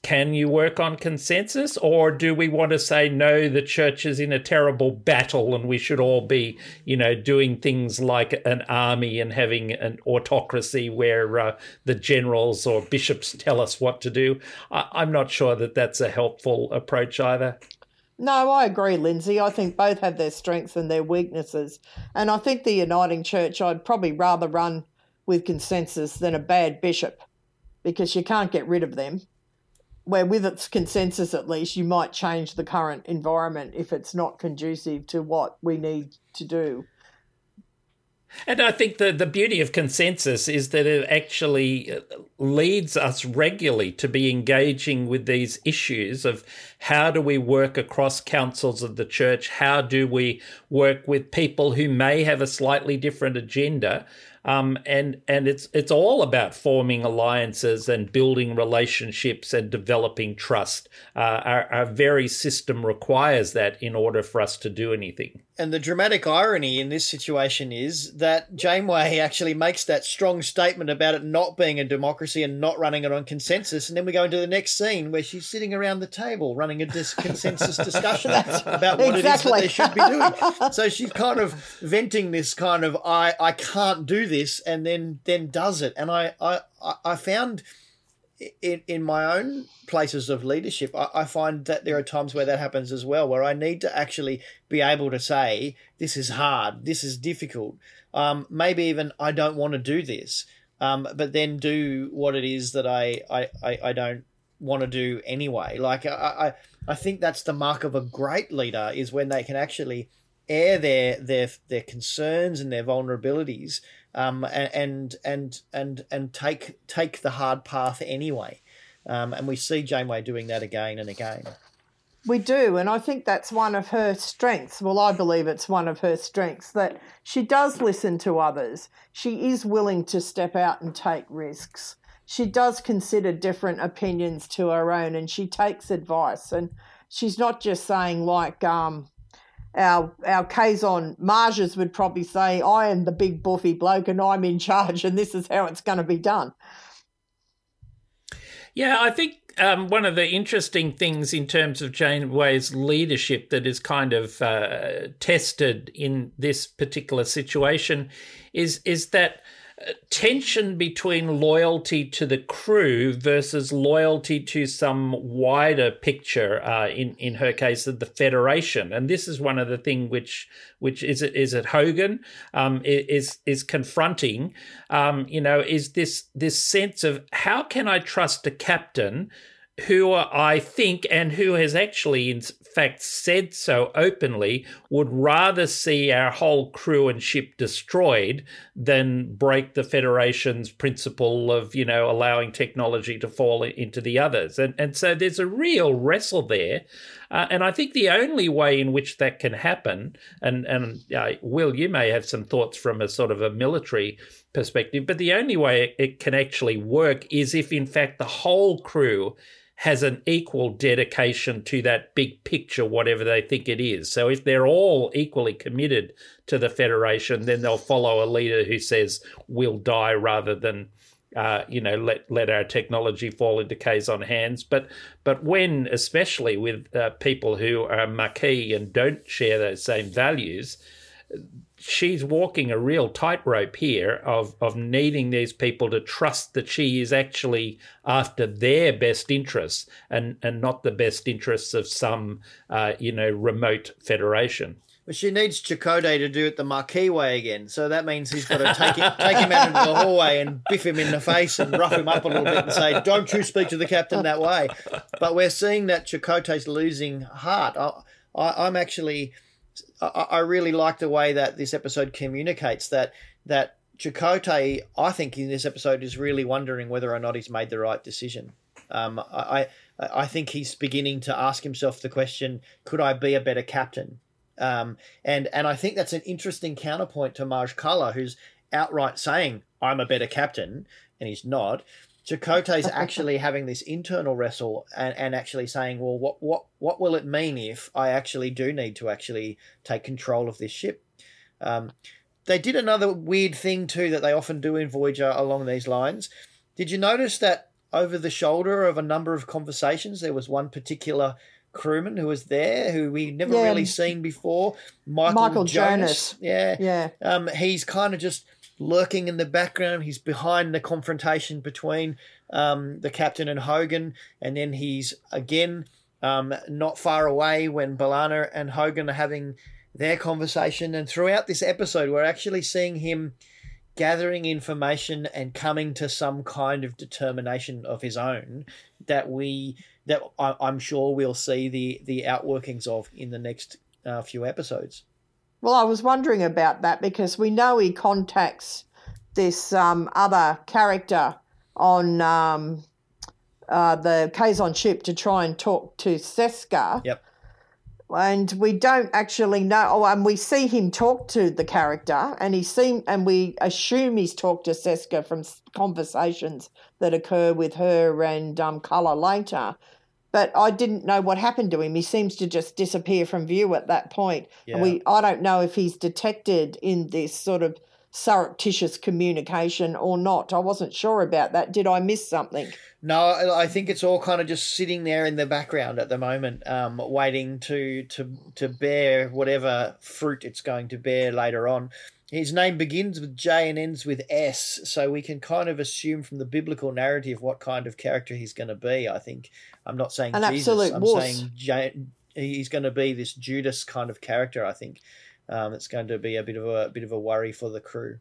Can you work on consensus, or do we want to say no? The church is in a terrible battle, and we should all be, you know, doing things like an army and having an autocracy where uh, the generals or bishops tell us what to do. I, I'm not sure that that's a helpful approach either. No, I agree, Lindsay. I think both have their strengths and their weaknesses. And I think the Uniting Church, I'd probably rather run with consensus than a bad bishop because you can't get rid of them. Where with its consensus, at least, you might change the current environment if it's not conducive to what we need to do. And I think the, the beauty of consensus is that it actually uh, leads us regularly to be engaging with these issues of how do we work across councils of the church? How do we work with people who may have a slightly different agenda? Um, and and it's it's all about forming alliances and building relationships and developing trust. Uh, our, our very system requires that in order for us to do anything. And the dramatic irony in this situation is that Janeway actually makes that strong statement about it not being a democracy and not running it on consensus. And then we go into the next scene where she's sitting around the table running a dis- consensus discussion about what exactly. it is that they should be doing. So she's kind of venting this kind of I I can't do this, and then then does it. And I I I found in, in my own places of leadership, I, I, find that there are times where that happens as well, where I need to actually be able to say, this is hard, this is difficult. Um, maybe even I don't want to do this, um, but then do what it is that I, I, I, I don't want to do anyway. Like, I, I, I think that's the mark of a great leader is when they can actually air their, their, their concerns and their vulnerabilities um, and and and and take take the hard path anyway. Um, and we see Janeway doing that again and again. We do, and I think that's one of her strengths. Well, I believe it's one of her strengths that she does listen to others. She is willing to step out and take risks. She does consider different opinions to her own, and she takes advice. And she's not just saying like, um, our our Kazon Majes would probably say, I am the big buffy bloke and I'm in charge and this is how it's going to be done. Yeah, I think um, one of the interesting things in terms of Janeway's leadership that is kind of uh, tested in this particular situation is is that tension between loyalty to the crew versus loyalty to some wider picture. Uh, in in her case, of the Federation, and this is one of the thing which which is it is it Hogan um, is is confronting. Um, you know, is this this sense of how can I trust a captain? who I think and who has actually, in fact, said so openly, would rather see our whole crew and ship destroyed than break the Federation's principle of, you know, allowing technology to fall into the others. And, and so there's a real wrestle there. Uh, and I think the only way in which that can happen, and, and uh, Will, you may have some thoughts from a sort of a military perspective, but the only way it can actually work is if, in fact, the whole crew has an equal dedication to that big picture, whatever they think it is. So if they're all equally committed to the Federation, then they'll follow a leader who says, we'll die rather than. Uh, you know, let let our technology fall into Kazon hands. But but when, especially with uh, people who are Maquis and don't share those same values, she's walking a real tightrope here of of needing these people to trust that she is actually after their best interests and and not the best interests of some uh, you know remote federation. But she needs Chakotay to do it the Maquis way again. So that means he's got to take him, take him out into the hallway and biff him in the face and rough him up a little bit and say, "Don't you speak to the captain that way." But we're seeing that Chakotay's losing heart. I, I, I'm actually, I, I really like the way that this episode communicates that that Chakotay, I think in this episode is really wondering whether or not he's made the right decision. Um, I, I think he's beginning to ask himself the question: Could I be a better captain? Um, and and I think that's an interesting counterpoint to Maje Culluh, who's outright saying, "I'm a better captain," and he's not. Chakotay's actually having this internal wrestle and, and actually saying, "Well, what what what will it mean if I actually do need to actually take control of this ship?" Um, they did another weird thing too that they often do in Voyager along these lines. Did you notice that over the shoulder of a number of conversations, there was one particular crewman who was there who we never Yeah. really seen before, Michael, Michael Jonas. Jonas. Yeah, Yeah. um, he's kind of just lurking in the background. He's behind the confrontation between um, the captain and Hogan, and then he's again um, not far away when B'Elanna and Hogan are having their conversation. And throughout this episode, we're actually seeing him gathering information and coming to some kind of determination of his own that we that I, I'm sure we'll see the the outworkings of in the next uh, few episodes. Well, I was wondering about that because we know he contacts this um, other character on um, uh, the Kazon ship to try and talk to Seska. Yep. And we don't actually know. Oh, and we see him talk to the character, and he seem, and we assume he's talked to Seska from conversations that occur with her and um, Culluh later. But I didn't know what happened to him. He seems to just disappear from view at that point. Yeah. And we, I don't know if he's detected in this sort of surreptitious communication or not. I wasn't sure about that. Did I miss something? No, I think it's all kind of just sitting there in the background at the moment, um, waiting to to to bear whatever fruit it's going to bear later on. His name begins with J and ends with S, so we can kind of assume from the biblical narrative what kind of character he's going to be. I think I'm not saying An Jesus, absolute I'm wuss. saying J, he's going to be this Judas kind of character. I think um, it's going to be a bit of a, bit of a worry for the crew.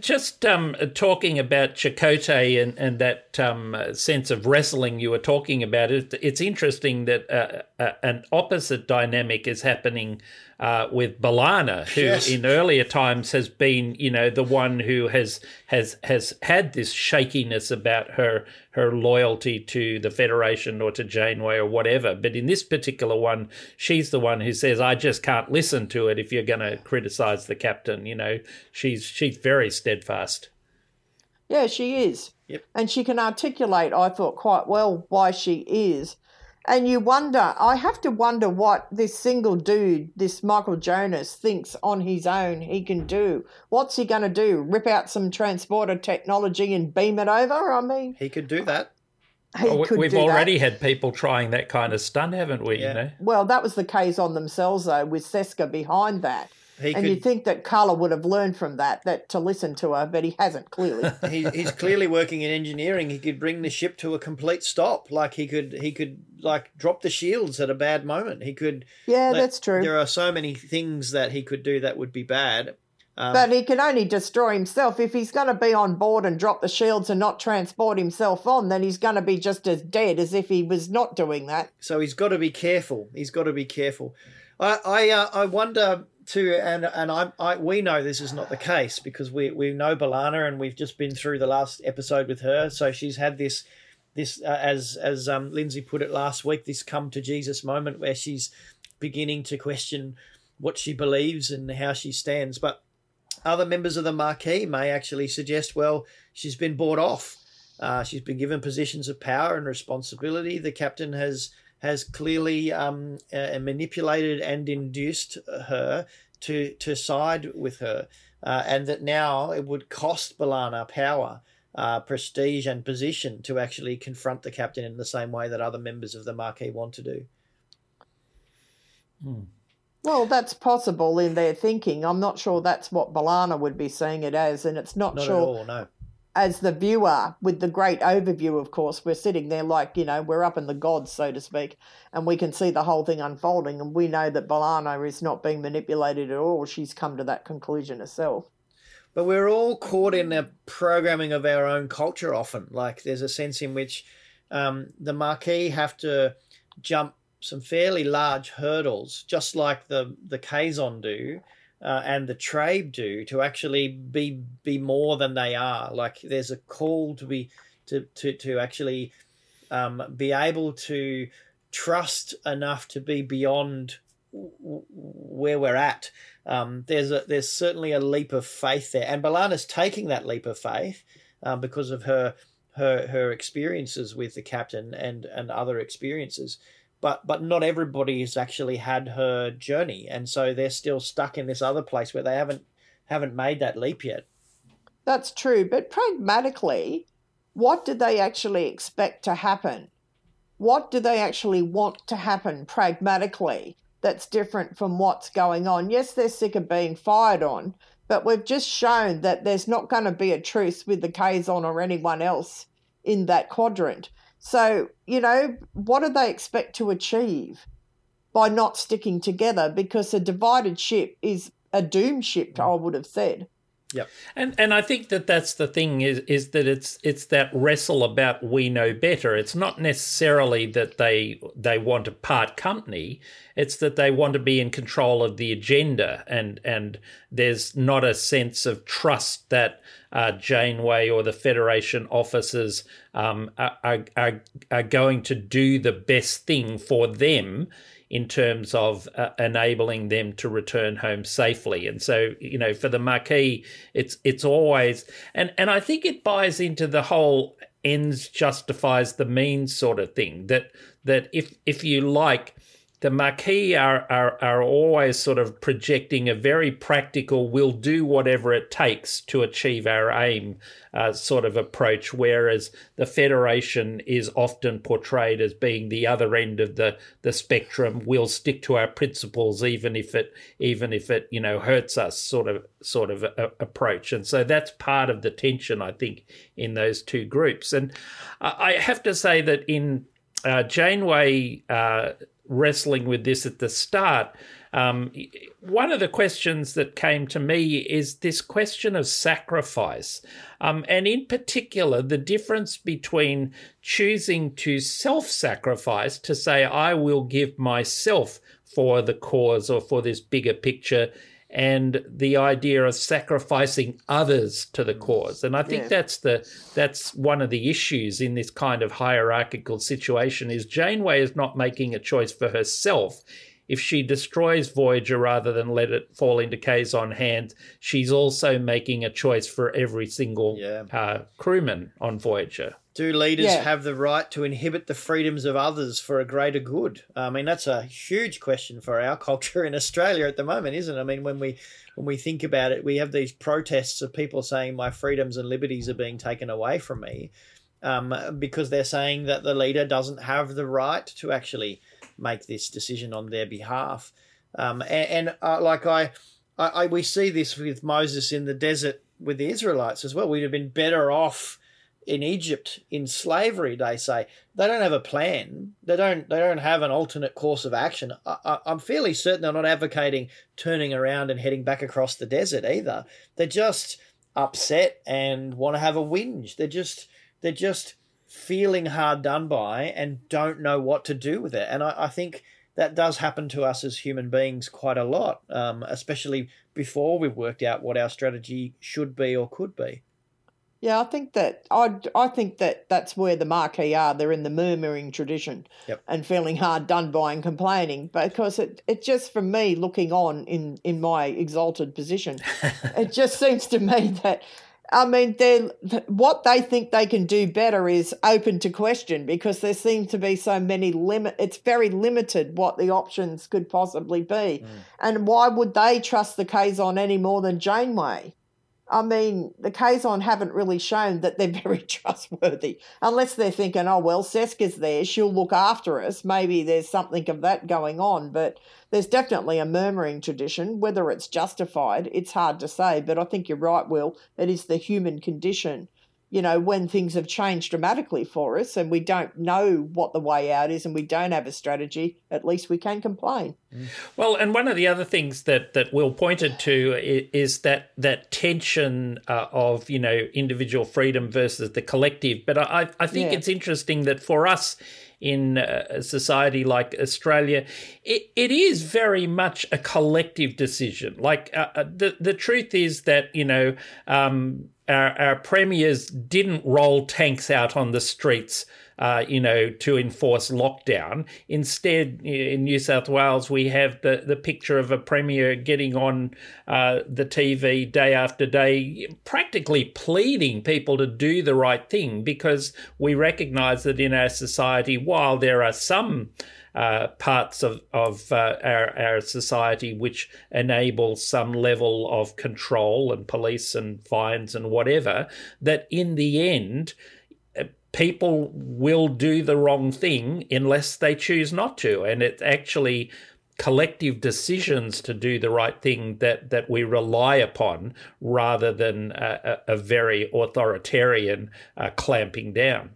Just um, talking about Chakotay and, and that um, sense of wrestling you were talking about, it, it's interesting that uh, uh, an opposite dynamic is happening uh, with B'Elanna, who Yes. in earlier times has been, you know, the one who has has has had this shakiness about her her loyalty to the Federation or to Janeway or whatever. But in this particular one, she's the one who says, "I just can't listen to it if you're going to criticize the captain." You know, she's she's very steadfast. Yeah, she is. Yep. And she can articulate, I thought, quite well why she is. And you wonder, I have to wonder what this single dude, this Michael Jonas, thinks on his own he can do. What's he going to do? Rip out some transporter technology and beam it over? I mean, He could do that. he Oh, could We've do that. already had people trying that kind of stunt, haven't we? Yeah. You know. Well, that was the case on themselves, though, with Seska behind that. He and could. you'd think that Culluh would have learned from that, that to listen to her, but he hasn't clearly. he, he's clearly working in engineering. He could bring the ship to a complete stop. Like he could, he could like drop the shields at a bad moment. He could. yeah, like, that's true. There are so many things that he could do that would be bad. Um, But he can only destroy himself. If he's going to be on board and drop the shields and not transport himself on, then he's going to be just as dead as if he was not doing that. so he's got to be careful. He's got to be careful. I, I, uh, I wonder too, and and I, I, we know this is not the case because we we know B'Elanna and we've just been through the last episode with her. So she's had this, this uh, as as um, Lindsay put it last week, this come to Jesus moment where she's beginning to question what she believes and how she stands. But other members of the Maquis may actually suggest, well, she's been bought off. Uh, she's been given positions of power and responsibility. The captain has has clearly um, uh, manipulated and induced her to to side with her, uh, and that now it would cost B'Elanna power, uh, prestige, and position to actually confront the captain in the same way that other members of the Maquis want to do. Well, that's possible in their thinking. I'm not sure that's what B'Elanna would be seeing it as, and it's not Not sure. at all, no. As the viewer, with the great overview, of course, we're sitting there like, you know, we're up in the gods, so to speak, and we can see the whole thing unfolding. And we know that B'Elanna is not being manipulated at all. She's come to that conclusion herself. But we're all caught in the programming of our own culture often. Like there's a sense in which um, the Maquis have to jump some fairly large hurdles, just like the, the Kazon do, uh, and the Trabe do to actually be be more than they are. Like there's a call to be to to to actually um, be able to trust enough to be beyond where we're at. Um, there's a there's certainly a leap of faith there, and B'Elanna's taking that leap of faith um, because of her her her experiences with the captain and and other experiences but but not everybody has actually had her journey, and so they're still stuck in this other place where they haven't haven't made that leap yet. That's true, but pragmatically, what do they actually expect to happen? What do they actually want to happen pragmatically that's different from what's going on? Yes, they're sick of being fired on, but we've just shown that there's not going to be a truce with the Kazon or anyone else in that quadrant. So, you know, what do they expect to achieve by not sticking together? Because a divided ship is a doomed ship, I mm. would have said. Yeah, And and I think that that's the thing is is that it's it's that wrestle about we know better. It's not necessarily that they they want to part company. It's that they want to be in control of the agenda, and and there's not a sense of trust that uh, Janeway or the Federation officers um, are, are are going to do the best thing for them in terms of uh, enabling them to return home safely. And so, you know, for the Maquis, it's it's always and and I think it buys into the whole ends justifies the means sort of thing that that if if you like the Maquis are, are, are always sort of projecting a very practical, we'll do whatever it takes to achieve our aim uh, sort of approach, whereas the Federation is often portrayed as being the other end of the, the spectrum. We'll stick to our principles, even if it even if it you know hurts us, sort of sort of a, a approach. And so that's part of the tension, I think, in those two groups. And I have to say that in uh, Janeway. Uh, wrestling with this at the start. Um, one of the questions that came to me is this question of sacrifice, um, and in particular, the difference between choosing to self sacrifice, to say, I will give myself for the cause or for this bigger picture, and the idea of sacrificing others to the cause. And I think yeah. that's the that's one of the issues in this kind of hierarchical situation is Janeway is not making a choice for herself. If she destroys Voyager rather than let it fall into Kazon hands, she's also making a choice for every single yeah. uh, crewman on Voyager. Do leaders yeah. have the right to inhibit the freedoms of others for a greater good? I mean, that's a huge question for our culture in Australia at the moment, isn't it? I mean, when we when we think about it, we have these protests of people saying my freedoms and liberties are being taken away from me um, because they're saying that the leader doesn't have the right to actually make this decision on their behalf. Um, and, and uh, like I, I, I, we see this with Moses in the desert with the Israelites as well. We'd have been better off in Egypt in slavery, they say they don't have a plan. They don't. They don't have an alternate course of action. I, am fairly certain they're not advocating turning around and heading back across the desert either. They're just upset and want to have a whinge. They're just. They're just feeling hard done by and don't know what to do with it. And I, I think that does happen to us as human beings quite a lot, um, especially before we've worked out what our strategy should be or could be. Yeah, I think that I I think that that's where the Maquis are. They're in the murmuring tradition yep. and feeling hard done by and complaining because it it just for me looking on in in my exalted position, it just seems to me that I mean they what they think they can do better is open to question because there seems to be so many limit. It's very limited what the options could possibly be, mm. and why would they trust the Kazon any more than Janeway? I mean, the Kazon haven't really shown that they're very trustworthy, unless they're thinking, oh, well, Seska's there, she'll look after us. Maybe there's something of that going on, but there's definitely a murmuring tradition. Whether it's justified, it's hard to say, but I think you're right, Will. It is the human condition. You know, when things have changed dramatically for us and we don't know what the way out is and we don't have a strategy, at least we can complain. Well, and one of the other things that that Will pointed to is that that tension uh, of you know individual freedom versus the collective. But I I think yeah. it's interesting that for us in a society like Australia, it, it is very much a collective decision. Like uh, uh, the the truth is that you know um, our, our premiers didn't roll tanks out on the streets uh, you know, to enforce lockdown. Instead, in New South Wales, we have the, the picture of a premier getting on uh, the TV day after day, practically pleading people to do the right thing because we recognise that in our society, while there are some uh, parts of, of uh, our, our society which enable some level of control and police and fines and whatever, that in the end, people will do the wrong thing unless they choose not to. And it's actually collective decisions to do the right thing that, that we rely upon rather than a, a very authoritarian uh, clamping down.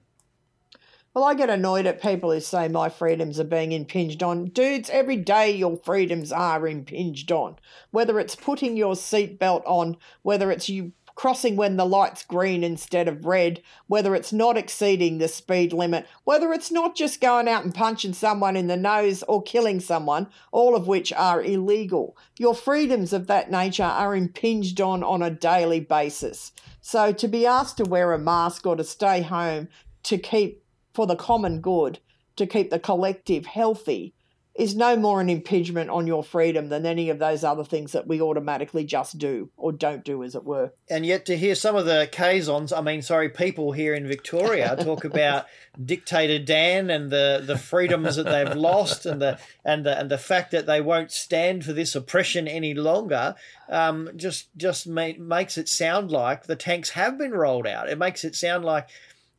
Well, I get annoyed at people who say my freedoms are being impinged on. Dudes, every day your freedoms are impinged on. Whether it's putting your seatbelt on, whether it's you crossing when the light's green instead of red, whether it's not exceeding the speed limit, whether it's not just going out and punching someone in the nose or killing someone, all of which are illegal. Your freedoms of that nature are impinged on on a daily basis. So to be asked to wear a mask or to stay home to keep for the common good, to keep the collective healthy, is no more an impingement on your freedom than any of those other things that we automatically just do or don't do, as it were. And yet, to hear some of the Kazons, I mean, sorry, people here in Victoria talk about dictator Dan and the, the freedoms that they've lost and the and the and the fact that they won't stand for this oppression any longer, um, just just ma- makes it sound like the tanks have been rolled out. It makes it sound like,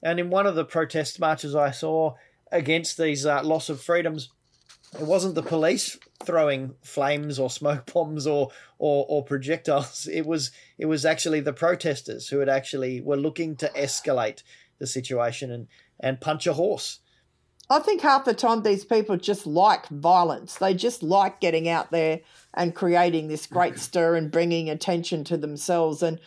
and in one of the protest marches I saw against these uh, loss of freedoms it wasn't the police throwing flames or smoke bombs or, or, or projectiles. It was it was actually the protesters who had actually were looking to escalate the situation and, and punch a horse. I think half the time these people just like violence. They just like getting out there and creating this great stir and bringing attention to themselves. And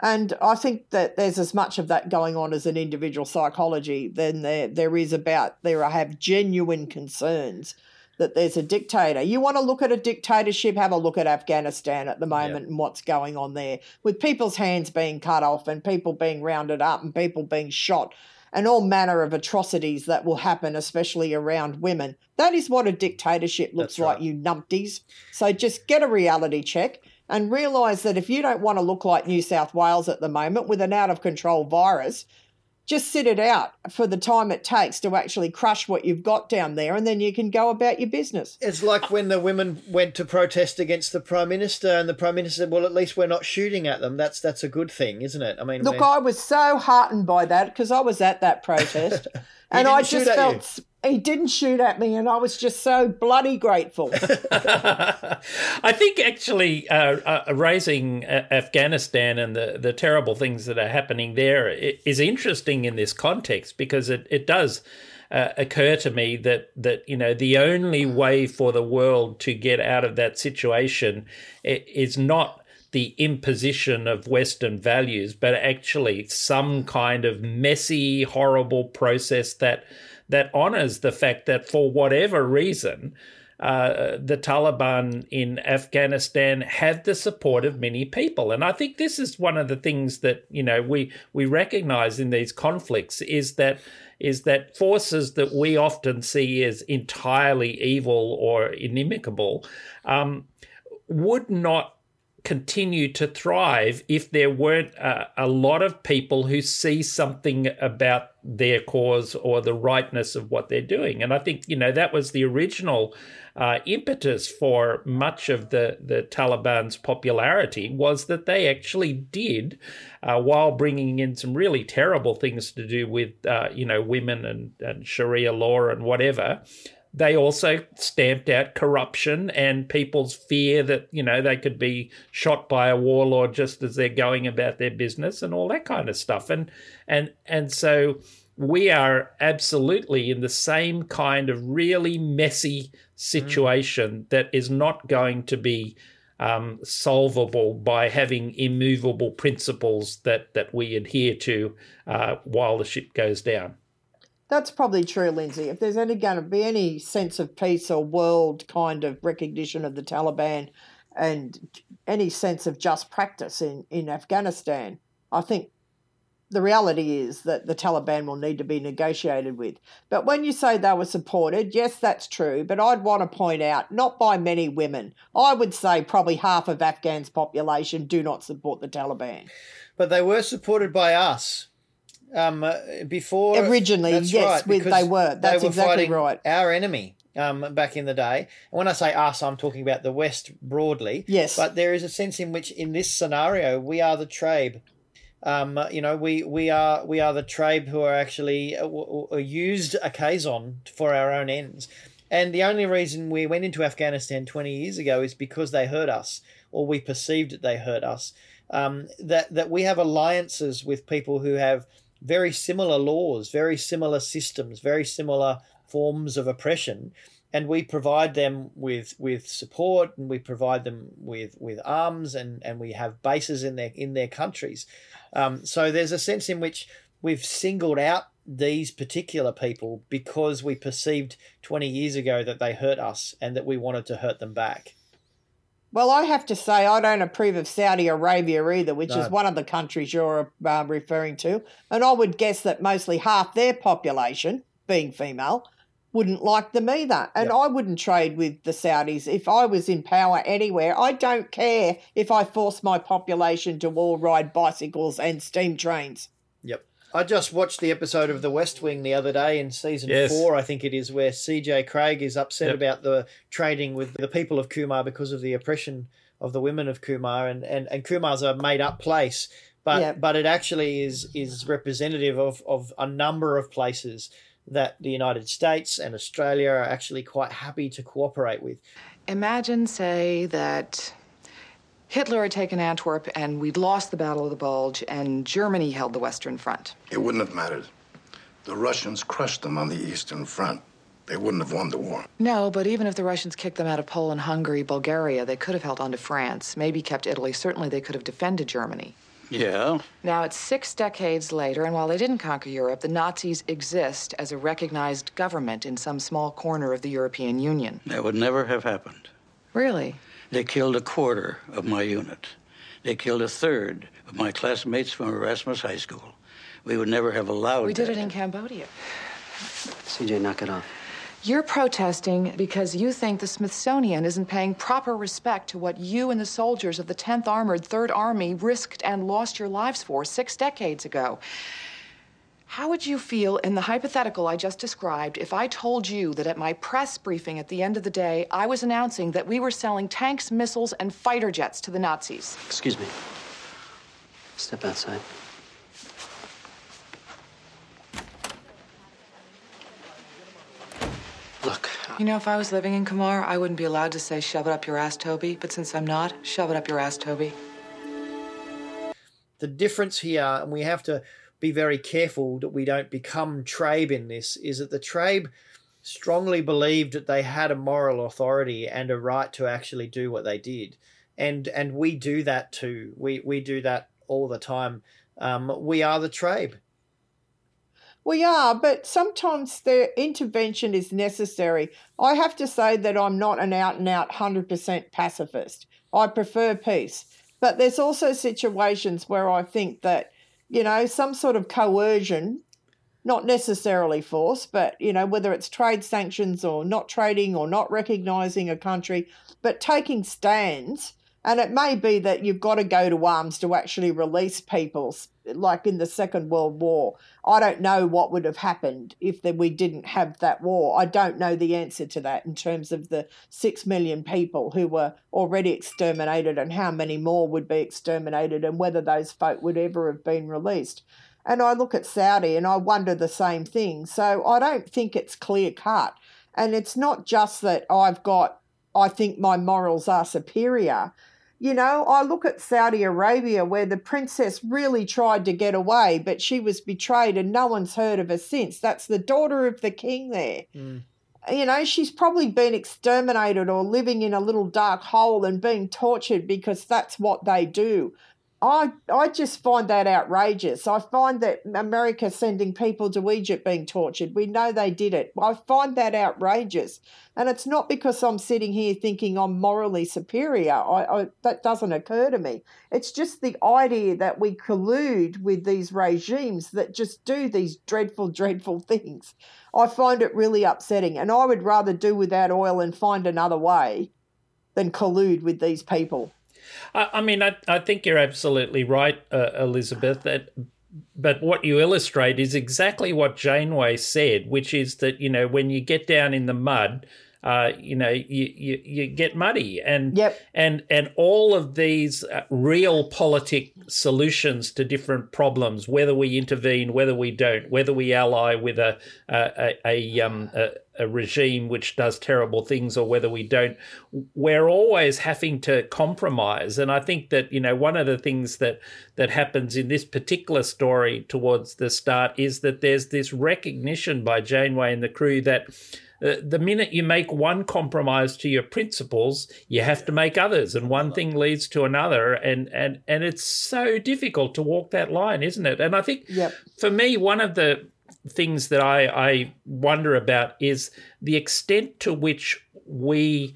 and I think that there's as much of that going on as an individual psychology than there there is about there I have genuine concerns that there's a dictator. You want to look at a dictatorship, have a look at Afghanistan at the moment yep. and what's going on there with people's hands being cut off and people being rounded up and people being shot and all manner of atrocities that will happen, especially around women. That is what a dictatorship looks right. like, you numpties. So just get a reality check and realise that if you don't want to look like New South Wales at the moment with an out of control virus, just sit it out for the time it takes to actually crush what you've got down there, and then you can go about your business. It's like when the women went to protest against the prime minister, and the prime minister said, "Well, at least we're not shooting at them. That's that's a good thing, isn't it?" I mean, look, I was so heartened by that because I was at that protest, and I just felt he didn't shoot at me, and I was just so bloody grateful. I think actually uh, uh, raising Afghanistan and the, the terrible things that are happening there is interesting in this context because it, it does uh, occur to me that that you know the only way for the world to get out of that situation is not the imposition of Western values, but actually some kind of messy, horrible process that that honors the fact that for whatever reason, uh, the Taliban in Afghanistan have the support of many people, and I think this is one of the things that you know we we recognize in these conflicts is that is that forces that we often see as entirely evil or inimical um, would not continue to thrive if there weren't a, a, lot of people who see something about their cause or the rightness of what they're doing. And I think, you know, that was the original uh, impetus for much of the, the Taliban's popularity was that they actually did, uh, while bringing in some really terrible things to do with, uh, you know, women and, and Sharia law and whatever, they also stamped out corruption and people's fear that you know they could be shot by a warlord just as they're going about their business and all that kind of stuff and and and so we are absolutely in the same kind of really messy situation mm. that is not going to be um, solvable by having immovable principles that that we adhere to uh, while the ship goes down. That's probably true, Lindsay. If there's any going to be any sense of peace or world kind of recognition of the Taliban and any sense of just practice in, in Afghanistan, I think the reality is that the Taliban will need to be negotiated with. But when you say they were supported, yes, that's true. But I'd want to point out, not by many women. I would say probably half of Afghan's population do not support the Taliban. But they were supported by us um, uh, before. Originally, yes, right, with, they were. That's they were exactly right. Our enemy. Um, back in the day. And when I say us, I'm talking about the West broadly. Yes. But there is a sense in which, in this scenario, we are the Trabe. um, you know, we, we are we are the Trabe who are actually uh, uh, used a Kazon for our own ends. And the only reason we went into Afghanistan 20 years ago is because they hurt us, or we perceived that they hurt us. Um, that, that we have alliances with people who have very similar laws, very similar systems, very similar forms of oppression. And we provide them with, with support and we provide them with, with arms and, and we have bases in their in their countries. Um, so there's a sense in which we've singled out these particular people because we perceived 20 years ago that they hurt us and that we wanted to hurt them back. Well, I have to say, I don't approve of Saudi Arabia either, which no. is one of the countries you're uh, referring to. And I would guess that mostly half their population, being female, wouldn't like them either. And yep. I wouldn't trade with the Saudis if I was in power anywhere. I don't care if I force my population to all ride bicycles and steam trains. Yep. I just watched the episode of The West Wing the other day in season yes. four, I think it is, where CJ Craig is upset yep. about the trading with the people of Qumar because of the oppression of the women of Qumar, and, and, and Qumar's a made up place, but yep. but it actually is is representative of, of a number of places that the United States and Australia are actually quite happy to cooperate with. Imagine, say, that Hitler had taken Antwerp and we'd lost the Battle of the Bulge and Germany held the Western Front. It wouldn't have mattered. The Russians crushed them on the Eastern Front. They wouldn't have won the war. No, but even if the Russians kicked them out of Poland, Hungary, Bulgaria, they could have held on to France, maybe kept Italy. Certainly they could have defended Germany. Yeah. Now, it's six decades later, and while they didn't conquer Europe, the Nazis exist as a recognized government in some small corner of the European Union. That would never have happened. Really? They killed a quarter of my unit. They killed a third of my classmates from Erasmus High School. We would never have allowed We did that. it in Cambodia. CJ, knock it off. You're protesting because you think the Smithsonian isn't paying proper respect to what you and the soldiers of the 10th Armored Third Army risked and lost your lives for six decades ago. How would you feel in the hypothetical I just described if I told you that at my press briefing at the end of the day, I was announcing that we were selling tanks, missiles, and fighter jets to the Nazis? Excuse me. Step outside. Look. You know, if I was living in Qumar, I wouldn't be allowed to say, shove it up your ass, Toby. But since I'm not, shove it up your ass, Toby. The difference here, and we have to be very careful that we don't become Trabe in this, is that the Trabe strongly believed that they had a moral authority and a right to actually do what they did. And and we do that too. We we do that all the time. Um, we are the Trabe. We are, but sometimes the intervention is necessary. I have to say that I'm not an out and out 100% pacifist. I prefer peace. But there's also situations where I think that, you know, some sort of coercion, not necessarily force, but, you know, whether it's trade sanctions or not trading or not recognizing a country, but taking stands. And it may be that you've got to go to arms to actually release people, like in the Second World War. I don't know what would have happened if we didn't have that war. I don't know the answer to that in terms of the six million people who were already exterminated and how many more would be exterminated and whether those folk would ever have been released. And I look at Saudi and I wonder the same thing. So I don't think it's clear cut. And it's not just that I've got, I think my morals are superior. You know, I look at Saudi Arabia where the princess really tried to get away, but she was betrayed and no one's heard of her since. That's the daughter of the king there. Mm. You know, she's probably been exterminated or living in a little dark hole and being tortured because that's what they do. I I just find that outrageous. I find that America sending people to Egypt being tortured. We know they did it. I find that outrageous, and it's not because I'm sitting here thinking I'm morally superior. I, I that doesn't occur to me. It's just the idea that we collude with these regimes that just do these dreadful, dreadful things. I find it really upsetting, and I would rather do without oil and find another way than collude with these people. I, I mean, I, I think you're absolutely right, uh, Elizabeth. That, but what you illustrate is exactly what Janeway said, which is that you know when you get down in the mud, uh, you know you, you you get muddy, and yep. and and all of these uh, realpolitik solutions to different problems, whether we intervene, whether we don't, whether we ally with a a, a, um, a a regime which does terrible things or whether we don't we're always having to compromise and i think that you know one of the things that that happens in this particular story towards the start is that there's this recognition by janeway and the crew that Uh, the minute you make one compromise to your principles, you have to make others, and one thing leads to another, and and and it's so difficult to walk that line, isn't it? And I think yep. for me, one of the things that I, I wonder about is the extent to which we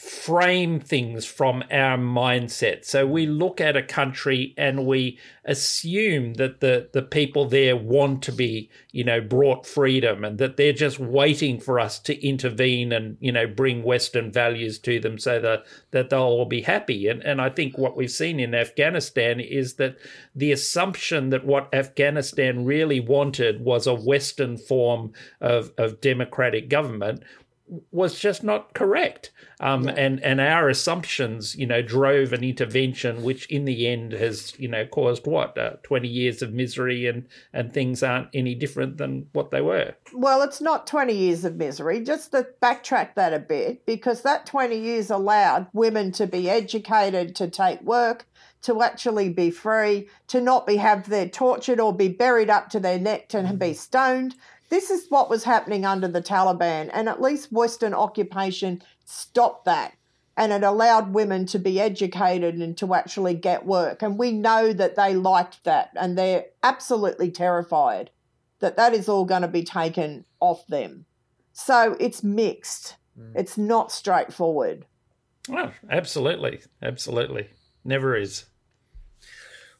frame things from our mindset. So we look at a country and we assume that the, the people there want to be, you know, brought freedom and that they're just waiting for us to intervene and, you know, bring Western values to them so that, that they'll all be happy. And, and I think what we've seen in Afghanistan is that the assumption that what Afghanistan really wanted was a Western form of, of democratic government was just not correct. Um, yeah. and, and our assumptions, you know, drove an intervention which in the end has, you know, caused what, uh, 20 years of misery and, and things aren't any different than what they were. Well, it's not 20 years of misery. Just to backtrack that a bit, because that 20 years allowed women to be educated, to take work, to actually be free, to not be have their tortured or be buried up to their neck and be stoned, this is what was happening under the Taliban, and at least Western occupation stopped that. And it allowed women to be educated and to actually get work. And we know that they liked that, and they're absolutely terrified that that is all going to be taken off them. So it's mixed, mm. it's not straightforward. Oh, absolutely. Absolutely. Never is.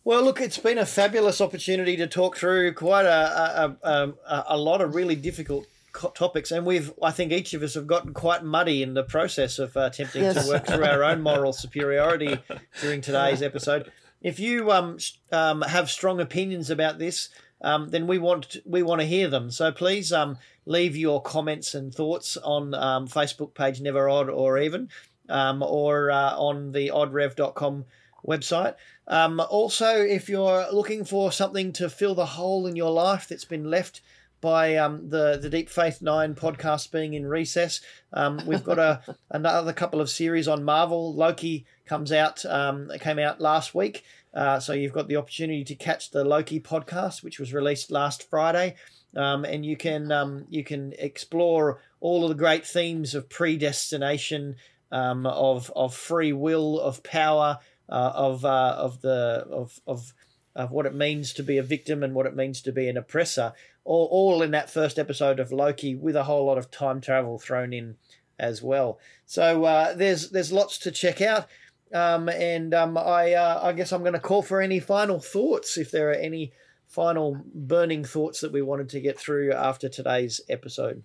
Well, look, it's been a fabulous opportunity to talk through quite a a, a, a lot of really difficult topics, and we've I think each of us have gotten quite muddy in the process of uh, attempting yes. to work through our own moral superiority during today's episode. If you um, um, have strong opinions about this, um, then we want we want to hear them. So please um, leave your comments and thoughts on um, Facebook page Never Odd or even um, or uh, on the oddrev.com website. Um, also, if you're looking for something to fill the hole in your life that's been left by um, the the Deep Faith Nine podcast being in recess, um, we've got a another couple of series on Marvel. Loki comes out um, came out last week, uh, so you've got the opportunity to catch the Loki podcast, which was released last Friday. Um, and you can um, you can explore all of the great themes of predestination, um, of of free will, of power, uh, of uh, of the of of of what it means to be a victim and what it means to be an oppressor, all, all in that first episode of Loki, with a whole lot of time travel thrown in as well. So uh, there's there's lots to check out, um, and um, I uh, I guess I'm going to call for any final thoughts if there are any final burning thoughts that we wanted to get through after today's episode.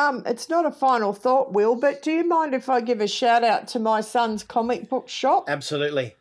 Um, it's not a final thought, Will, but do you mind if I give a shout out to my son's comic book shop? Absolutely.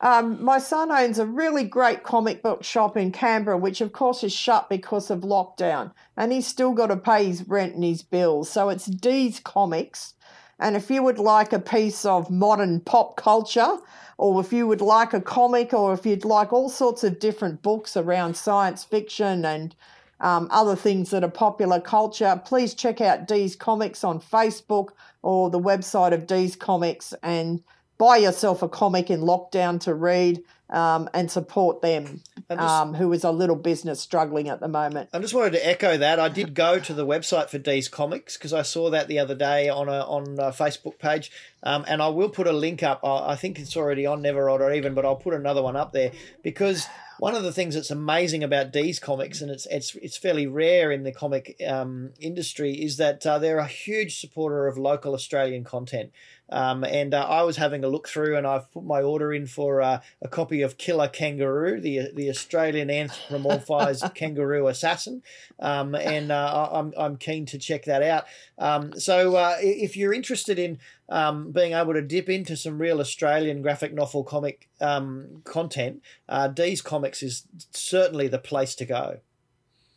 Um, my son owns a really great comic book shop in Canberra, which of course is shut because of lockdown, and he's still got to pay his rent and his bills. So it's D's Comics. And if you would like a piece of modern pop culture, or if you would like a comic, or if you'd like all sorts of different books around science fiction and um, other things that are popular culture, please check out Dee's Comics on Facebook or the website of Dee's Comics and buy yourself a comic in lockdown to read um, and support them, And just- um, who is a little business struggling at the moment. I just wanted to echo that. I did go to the website for D's Comics because I saw that the other day on a on a Facebook page, um, and I will put a link up. I, I think it's already on Never Odd or Even, but I'll put another one up there because one of the things that's amazing about D's Comics, and it's it's it's fairly rare in the comic um, industry, is that uh, they're a huge supporter of local Australian content. Um, and uh, I was having a look through, and I've put my order in for uh, a copy of Killer Kangaroo, the the Australian anthropomorphized kangaroo assassin, um, and uh, I- I'm I'm keen to check that out. Um, so uh, if you're interested in um, being able to dip into some real Australian graphic novel comic um, content, uh, D's Comics is certainly the place to go.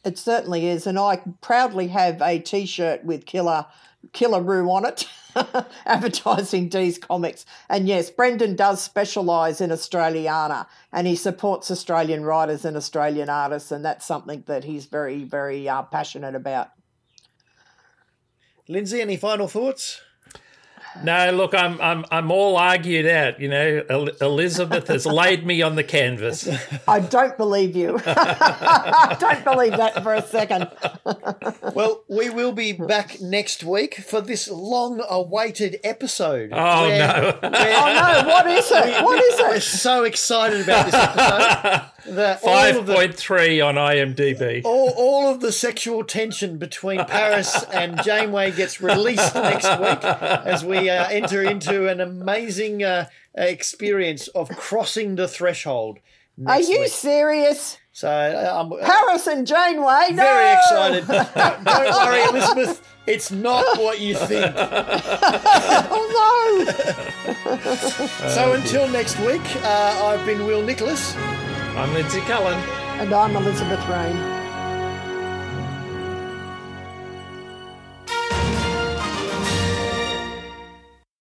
It certainly is, and I proudly have a T-shirt with Killer Killer Roo on it, advertising D's Comics. And yes, Brendan does specialise in Australiana, and he supports Australian writers and Australian artists, and that's something that he's very, very uh, passionate about. Lindsay, any final thoughts? No, look, I'm I'm I'm all argued out. You know, El- Elizabeth has laid me on the canvas. I don't believe you. I don't believe that for a second. Well, we will be back next week for this long-awaited episode. Oh, where- no. Oh no! What is it? What is it? We're so excited about this episode that all the point three on IMDb. all, all of the sexual tension between Paris and Janeway gets released next week as we uh, enter into an amazing uh, experience of crossing the threshold. Are you week. serious? So uh, I'm Paris and Janeway? No! very excited. Don't, don't worry, Elizabeth. It's not what you think. Oh no! So until next week, uh, I've been Will Nicholas. I'm Lindsay Cullen. And I'm Elizabeth Rain.